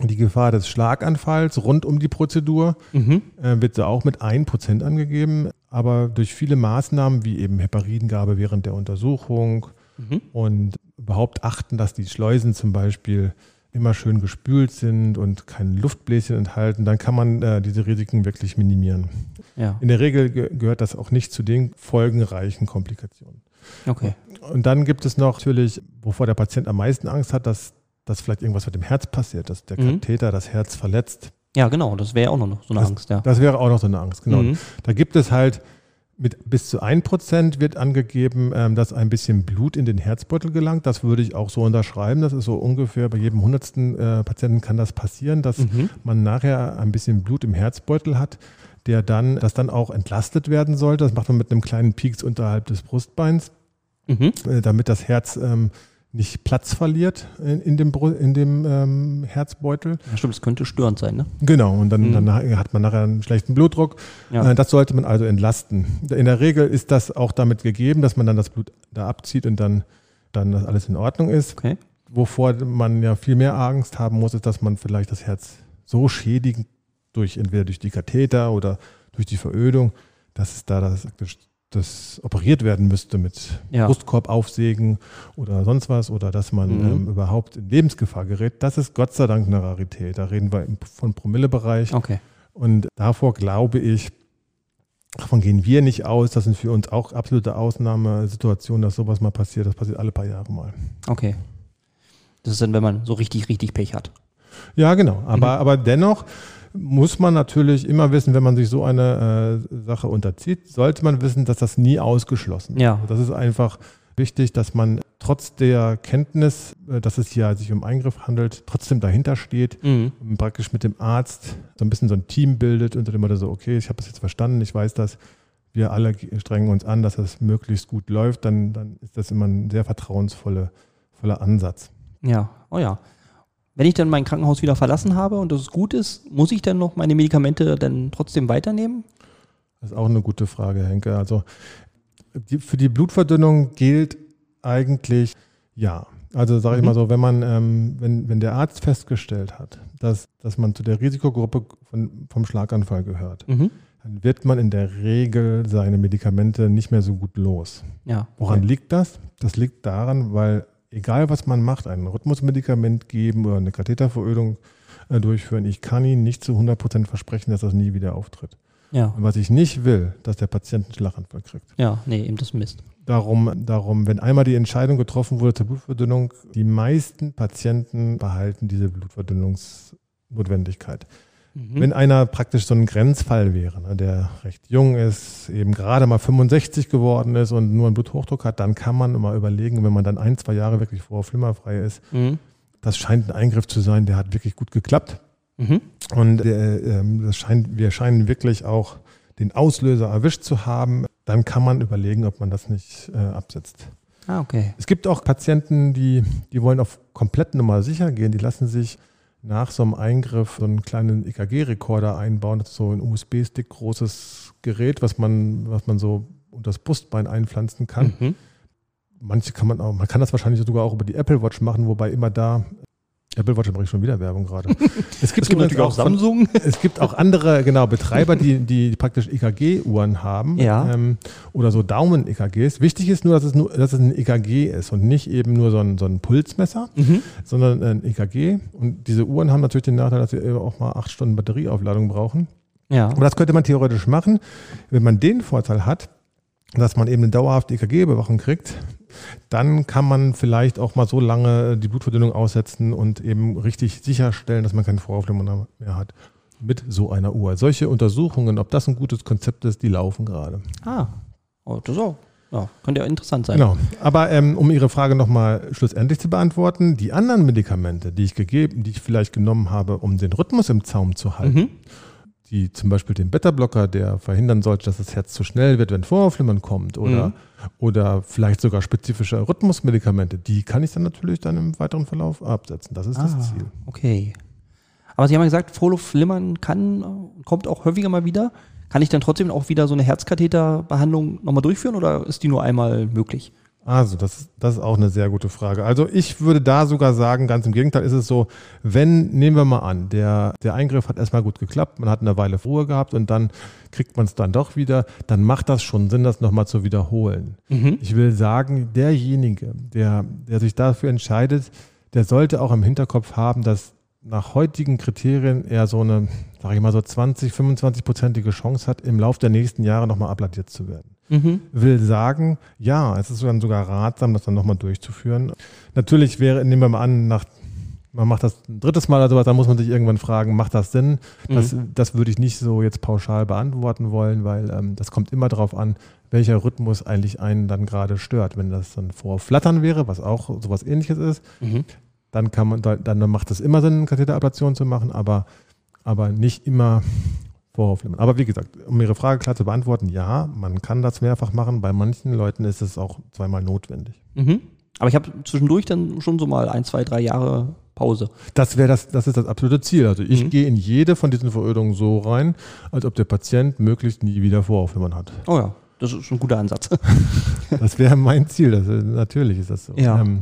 die Gefahr des Schlaganfalls rund um die Prozedur. Mhm. Äh, wird auch mit 1% angegeben. Aber durch viele Maßnahmen wie eben Heparingabe während der Untersuchung Mhm. und überhaupt achten, dass die Schleusen zum Beispiel immer schön gespült sind und kein Luftbläschen enthalten, dann kann man äh, diese Risiken wirklich minimieren. Ja. In der Regel ge gehört das auch nicht zu den folgenreichen Komplikationen. Okay. Und dann gibt es noch natürlich, wovor der Patient am meisten Angst hat, dass, dass vielleicht irgendwas mit dem Herz passiert, dass der Mhm. Katheter das Herz verletzt. Ja, genau. Das wäre auch noch so eine Angst, ja. Das wäre auch noch so eine Angst, genau. Mhm. Da gibt es halt mit bis zu 1% wird angegeben, ähm, dass ein bisschen Blut in den Herzbeutel gelangt. Das würde ich auch so unterschreiben. Das ist so ungefähr bei jedem hundertsten äh, Patienten kann das passieren, dass Mhm. man nachher ein bisschen Blut im Herzbeutel hat, der dann, das dann auch entlastet werden sollte. Das macht man mit einem kleinen Pieks unterhalb des Brustbeins, Mhm. äh, damit das Herz ähm, nicht Platz verliert in, in dem, in dem ähm, Herzbeutel. Ja, stimmt, das könnte störend sein, ne? Genau, und dann, Mhm. dann hat man nachher einen schlechten Blutdruck. Ja. Äh, Das sollte man also entlasten. In der Regel ist das auch damit gegeben, dass man dann das Blut da abzieht und dann, dann das alles in Ordnung ist. Okay. Wovor man ja viel mehr Angst haben muss, ist, dass man vielleicht das Herz so schädigt, durch entweder durch die Katheter oder durch die Verödung, dass es da das, das operiert werden müsste mit Ja. Brustkorb aufsägen oder sonst was oder dass man Mhm. ähm, überhaupt in Lebensgefahr gerät. Das ist Gott sei Dank eine Rarität. Da reden wir von Promillebereich. Okay. Und davor glaube ich, davon gehen wir nicht aus. Das sind für uns auch absolute Ausnahmesituationen, dass sowas mal passiert. Das passiert alle paar Jahre mal. Okay. Das ist dann, wenn man so richtig, richtig Pech hat. Ja, genau. Aber, aber dennoch muss man natürlich immer wissen, wenn man sich so eine äh, Sache unterzieht, sollte man wissen, dass das nie ausgeschlossen ist. Ja. Das ist einfach wichtig, dass man trotz der Kenntnis, äh, dass es hier sich um Eingriff handelt, trotzdem dahinter steht Mhm. und praktisch mit dem Arzt so ein bisschen so ein Team bildet unter dem Motto so, okay, ich habe das jetzt verstanden, ich weiß das, wir alle strengen uns an, dass das möglichst gut läuft, dann, dann ist das immer ein sehr vertrauensvoller voller Ansatz. Ja. Oh ja. Wenn ich dann mein Krankenhaus wieder verlassen habe und das gut ist, muss ich dann noch meine Medikamente dann trotzdem weiternehmen? Das ist auch eine gute Frage, Henke. Also für die Blutverdünnung gilt eigentlich ja. Also sage ich Mhm. mal so, wenn man, ähm, wenn, wenn der Arzt festgestellt hat, dass, dass man zu der Risikogruppe von, vom Schlaganfall gehört, Mhm. dann wird man in der Regel seine Medikamente nicht mehr so gut los. Ja. Woran okay. liegt das? Das liegt daran, weil egal was man macht, ein Rhythmusmedikament geben oder eine Katheterverödung äh, durchführen, ich kann Ihnen nicht zu 100% versprechen, dass das nie wieder auftritt. Ja. Und was ich nicht will, dass der Patient einen Schlaganfall kriegt. Ja, nee, eben das Mist. Darum, darum, wenn einmal die Entscheidung getroffen wurde zur Blutverdünnung, die meisten Patienten behalten diese Blutverdünnungsnotwendigkeit. Mhm. Wenn einer praktisch so ein Grenzfall wäre, ne, der recht jung ist, eben gerade mal 65 geworden ist und nur einen Bluthochdruck hat, dann kann man immer überlegen, wenn man dann ein, zwei Jahre wirklich vorher flimmerfrei ist, Mhm. das scheint ein Eingriff zu sein, der hat wirklich gut geklappt. Mhm. Und äh, ähm, das scheint, wir scheinen wirklich auch den Auslöser erwischt zu haben. Dann kann man überlegen, ob man das nicht äh, absetzt. Ah, okay. Es gibt auch Patienten, die, die wollen auf komplett Nummer sicher gehen. Die lassen sich nach so einem Eingriff so einen kleinen EKG-Rekorder einbauen. Das ist so ein USB-Stick großes Gerät, was man, was man so unter das Brustbein einpflanzen kann. Mhm. Manche kann man auch, man kann das wahrscheinlich sogar auch über die Apple Watch machen, wobei immer da Apple Watch mache ich schon wieder Werbung gerade. Es *laughs* Es gibt natürlich auch von- Samsung. *laughs* es gibt auch andere, genau, Betreiber, die, die praktisch EKG-Uhren haben. Ja. Ähm, oder so Daumen-EKGs. Wichtig ist nur, dass es nur, dass es ein EKG ist und nicht eben nur so ein, so ein Pulsmesser, Mhm. sondern ein EKG. Und diese Uhren haben natürlich den Nachteil, dass sie eben auch mal acht Stunden Batterieaufladung brauchen. Ja. Aber das könnte man theoretisch machen, wenn man den Vorteil hat, dass man eben eine dauerhafte EKG-Überwachung kriegt, dann kann man vielleicht auch mal so lange die Blutverdünnung aussetzen und eben richtig sicherstellen, dass man keine Voraufflimmern mehr hat. mit so einer Uhr. Solche Untersuchungen, ob das ein gutes Konzept ist, die laufen gerade. Ah, oh, das auch. Ja, könnte ja interessant sein. Genau. Aber ähm, um Ihre Frage nochmal schlussendlich zu beantworten, die anderen Medikamente, die ich gegeben, die ich vielleicht genommen habe, um den Rhythmus im Zaum zu halten, Mhm. Die zum Beispiel den Beta-Blocker, der verhindern sollte, dass das Herz zu schnell wird, wenn Voraufflimmern kommt, oder, Mhm. oder vielleicht sogar spezifische Rhythmusmedikamente, die kann ich dann natürlich dann im weiteren Verlauf absetzen. Das ist Ah, das Ziel. okay. Aber Sie haben ja gesagt, Vorluftflimmern kann, kommt auch häufiger mal wieder. Kann ich dann trotzdem auch wieder so eine Herzkatheterbehandlung nochmal durchführen oder ist die nur einmal möglich? Also, das, ist- das ist auch eine sehr gute Frage. Also, ich würde da sogar sagen, ganz im Gegenteil ist es so, wenn, nehmen wir mal an, der, der Eingriff hat erstmal gut geklappt, man hat eine Weile Ruhe gehabt und dann kriegt man es dann doch wieder, dann macht das schon Sinn, das nochmal zu wiederholen. Ich will sagen, derjenige, der, der sich dafür entscheidet, der sollte auch im Hinterkopf haben, dass nach heutigen Kriterien er so eine, sage ich mal, so 20, 25-prozentige Chance hat, im Laufe der nächsten Jahre nochmal abladiert zu werden Mhm. will sagen, ja, es ist dann sogar ratsam, das dann nochmal durchzuführen. Natürlich wäre, nehmen wir mal an, nach, man macht das ein drittes Mal oder sowas, dann muss man sich irgendwann fragen, macht das Sinn? Das, das würde ich nicht so jetzt pauschal beantworten wollen, weil ähm, das kommt immer darauf an, welcher Rhythmus eigentlich einen dann gerade stört. Wenn das dann vor Flattern wäre, was auch sowas ähnliches ist, Mhm. dann kann man, dann macht es immer Sinn, eine Katheterablation zu machen, aber, aber nicht immer Vorhofflimmern. Aber wie gesagt, um Ihre Frage klar zu beantworten, ja, man kann das mehrfach machen. Bei manchen Leuten ist es auch zweimal notwendig. Mhm. Aber ich habe zwischendurch dann schon so mal ein, zwei, drei Jahre Pause. Das wäre das, das ist das absolute Ziel. Also ich Mhm. gehe in jede von diesen Verödungen so rein, als ob der Patient möglichst nie wieder Vorhofflimmern hat. Oh ja, das ist schon ein guter Ansatz. *laughs* Das wäre mein Ziel. Das, natürlich ist das so. Ja. Ähm,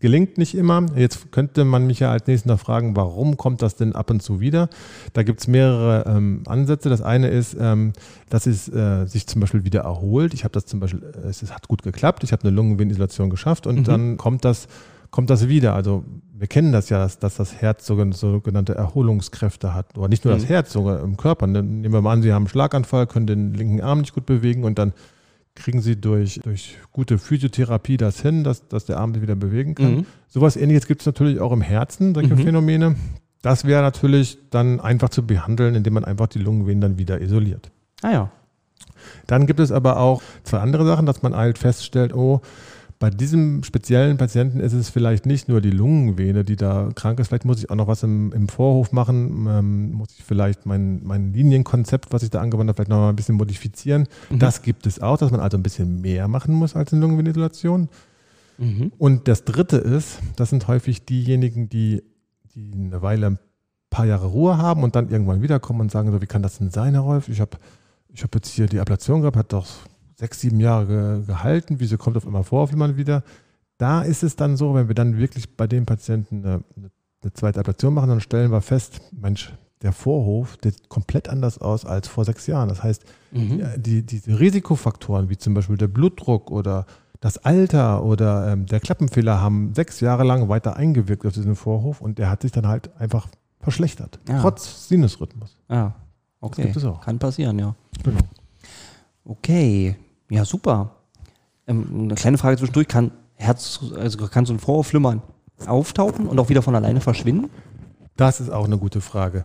gelingt nicht immer. Jetzt könnte man mich ja als nächstes noch fragen, warum kommt das denn ab und zu wieder? Da gibt es mehrere ähm, Ansätze. Das eine ist, ähm, dass es äh, sich zum Beispiel wieder erholt. Ich habe das zum Beispiel, äh, es hat gut geklappt. Ich habe eine Lungenvenenisolation geschafft und Mhm. dann kommt das, kommt das wieder. Also wir kennen das ja, dass, dass das Herz sogen- sogenannte Erholungskräfte hat. Oder nicht nur das Mhm. Herz, sogar im Körper. Nehmen wir mal an, Sie haben einen Schlaganfall, können den linken Arm nicht gut bewegen und dann kriegen sie durch, durch gute Physiotherapie das hin, dass, dass der Arm sich wieder bewegen kann. Mhm. Sowas ähnliches gibt es natürlich auch im Herzen, solche Mhm. Phänomene. Das wäre natürlich dann einfach zu behandeln, indem man einfach die Lungenvenen dann wieder isoliert. Ah ja. Dann gibt es aber auch zwei andere Sachen, dass man halt feststellt, oh, bei diesem speziellen Patienten ist es vielleicht nicht nur die Lungenvene, die da krank ist, vielleicht muss ich auch noch was im, im Vorhof machen, ähm, muss ich vielleicht mein, mein Linienkonzept, was ich da angewandt habe, vielleicht noch mal ein bisschen modifizieren. Mhm. Das gibt es auch, dass man also ein bisschen mehr machen muss als eine Lungenventilation. Mhm. Und das dritte ist, das sind häufig diejenigen, die, die eine Weile ein paar Jahre Ruhe haben und dann irgendwann wiederkommen und sagen so, wie kann das denn sein, Herr Rolf? Ich habe ich hab jetzt hier die Ablation gehabt, hat doch sechs, sieben Jahre ge gehalten, wieso kommt auf einmal vor, auf einmal wieder? Da ist es dann so, wenn wir dann wirklich bei dem Patienten eine, eine, zweite Ablation machen, dann stellen wir fest, Mensch, der Vorhof, sieht komplett anders aus als vor sechs Jahren. Das heißt, Mhm. ja, die, diese Risikofaktoren, wie zum Beispiel der Blutdruck oder das Alter oder ähm, der Klappenfehler, haben sechs Jahre lang weiter eingewirkt auf diesen Vorhof und der hat sich dann halt einfach verschlechtert, Ja. trotz Sinusrhythmus. Ja. Okay. gibt es auch. Kann passieren, ja. Genau. Okay. Ja, super. Ähm, eine kleine Frage zwischendurch. Kann Herz, also kann so ein Vorhofflimmern auftauchen und auch wieder von alleine verschwinden? Das ist auch eine gute Frage.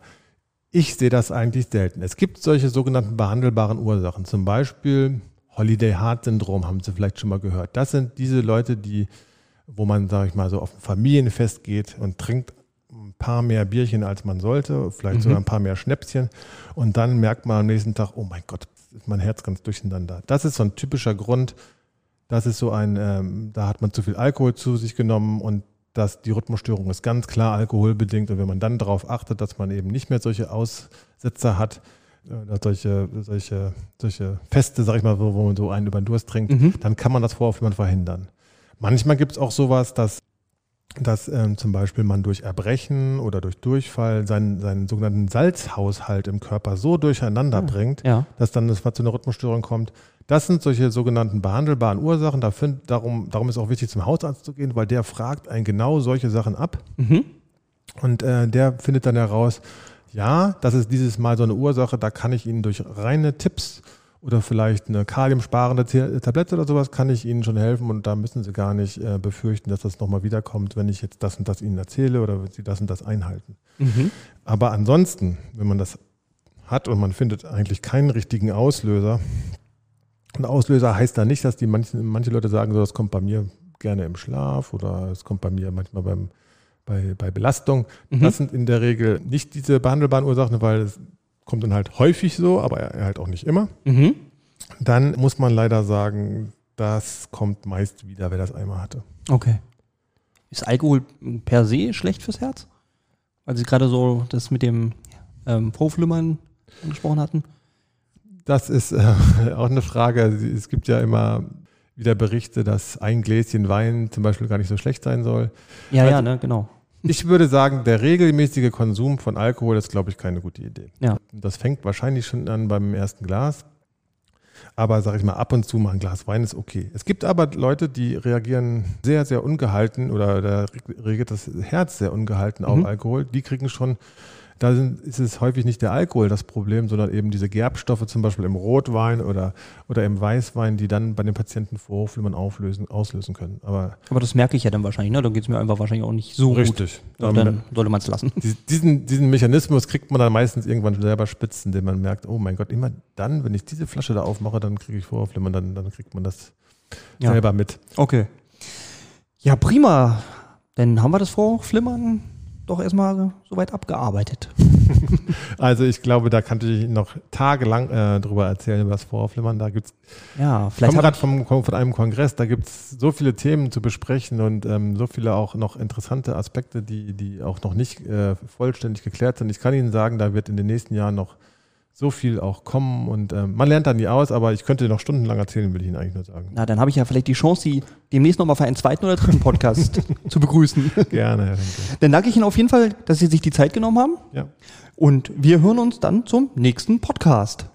Ich sehe das eigentlich selten. Es gibt solche sogenannten behandelbaren Ursachen. Zum Beispiel Holiday Heart Syndrom haben Sie vielleicht schon mal gehört. Das sind diese Leute, die, wo man, sage ich mal, so auf ein Familienfest geht und trinkt ein paar mehr Bierchen, als man sollte, vielleicht Mhm. sogar ein paar mehr Schnäpschen. Und dann merkt man am nächsten Tag, oh mein Gott, ist mein Herz ganz durcheinander. Das ist so ein typischer Grund. Das ist so ein, ähm, da hat man zu viel Alkohol zu sich genommen und dass die Rhythmusstörung ist ganz klar alkoholbedingt. Und wenn man dann darauf achtet, dass man eben nicht mehr solche Aussetzer hat, äh, dass solche, solche, solche Feste, sag ich mal, wo, wo man so einen über den Durst trinkt, Mhm. dann kann man das Vorhofflimmern verhindern. Manchmal gibt es auch sowas, dass, dass ähm, zum Beispiel man durch Erbrechen oder durch Durchfall seinen, seinen sogenannten Salzhaushalt im Körper so durcheinander Ah. bringt, Ja. dass dann es zu einer Rhythmusstörung kommt. Das sind solche sogenannten behandelbaren Ursachen. Da find, darum, darum ist auch wichtig, zum Hausarzt zu gehen, weil der fragt einen genau solche Sachen ab. Mhm. Und äh, der findet dann heraus, ja, das ist dieses Mal so eine Ursache, da kann ich Ihnen durch reine Tipps oder vielleicht eine kaliumsparende Tablette oder sowas, kann ich Ihnen schon helfen und da müssen Sie gar nicht äh, befürchten, dass das nochmal wiederkommt, wenn ich jetzt das und das Ihnen erzähle oder wenn Sie das und das einhalten. Mhm. Aber ansonsten, wenn man das hat und man findet eigentlich keinen richtigen Auslöser. Ein Auslöser heißt da nicht, dass die manche, manche Leute sagen, so, das kommt bei mir gerne im Schlaf oder es kommt bei mir manchmal beim, bei, bei Belastung. Mhm. Das sind in der Regel nicht diese behandelbaren Ursachen, weil es kommt dann halt häufig so, aber halt auch nicht immer. Mhm. Dann muss man leider sagen, das kommt meist wieder, wer das einmal hatte. Okay. Ist Alkohol per se schlecht fürs Herz? Weil Sie gerade so das mit dem ähm, Vorflimmern angesprochen hatten. Das ist äh, *laughs* auch eine Frage. Es gibt ja immer wieder Berichte, dass ein Gläschen Wein zum Beispiel gar nicht so schlecht sein soll. Ja, Also- ja, ne, genau. Ich würde sagen, der regelmäßige Konsum von Alkohol ist, glaube ich, keine gute Idee. Ja. Das fängt wahrscheinlich schon an beim ersten Glas. Aber sage ich mal, ab und zu mal ein Glas Wein ist okay. Es gibt aber Leute, die reagieren sehr, sehr ungehalten oder da reagiert das Herz sehr ungehalten auf Mhm. Alkohol. Die kriegen schon, da sind, ist es häufig nicht der Alkohol das Problem, sondern eben diese Gerbstoffe, zum Beispiel im Rotwein oder, oder im Weißwein, die dann bei den Patienten Vorhofflimmern auflösen, auslösen können. Aber Aber das merke ich ja dann wahrscheinlich, ne? Dann geht es mir einfach wahrscheinlich auch nicht so gut. richtig. Und dann sollte man es lassen. Dies- Diesen, diesen Mechanismus kriegt man dann meistens irgendwann selber spitzen, indem man merkt, oh mein Gott, immer dann, wenn ich diese Flasche da aufmache, dann kriege ich Vorhofflimmern, dann, dann kriegt man das Ja. selber mit. Okay. Ja, prima. Dann haben wir das Vorflimmern doch erstmal soweit abgearbeitet. *laughs* Also ich glaube, da kann ich noch tagelang äh, drüber erzählen, über das Vorhofflimmern. Da gibt's Ja, ich vielleicht komme gerade vom, von einem Kongress, da gibt es so viele Themen zu besprechen und ähm, so viele auch noch interessante Aspekte, die, die auch noch nicht äh, vollständig geklärt sind. Ich kann Ihnen sagen, da wird in den nächsten Jahren noch so viel auch kommen und ähm, man lernt da nie aus, aber ich könnte noch stundenlang erzählen, will ich Ihnen eigentlich nur sagen. Na, dann habe ich ja vielleicht die Chance, Sie demnächst nochmal für einen zweiten oder dritten Podcast *laughs* zu begrüßen. Gerne, Herr Henke. Dann danke ich Ihnen auf jeden Fall, dass Sie sich die Zeit genommen haben. Ja. Und wir hören uns dann zum nächsten Podcast.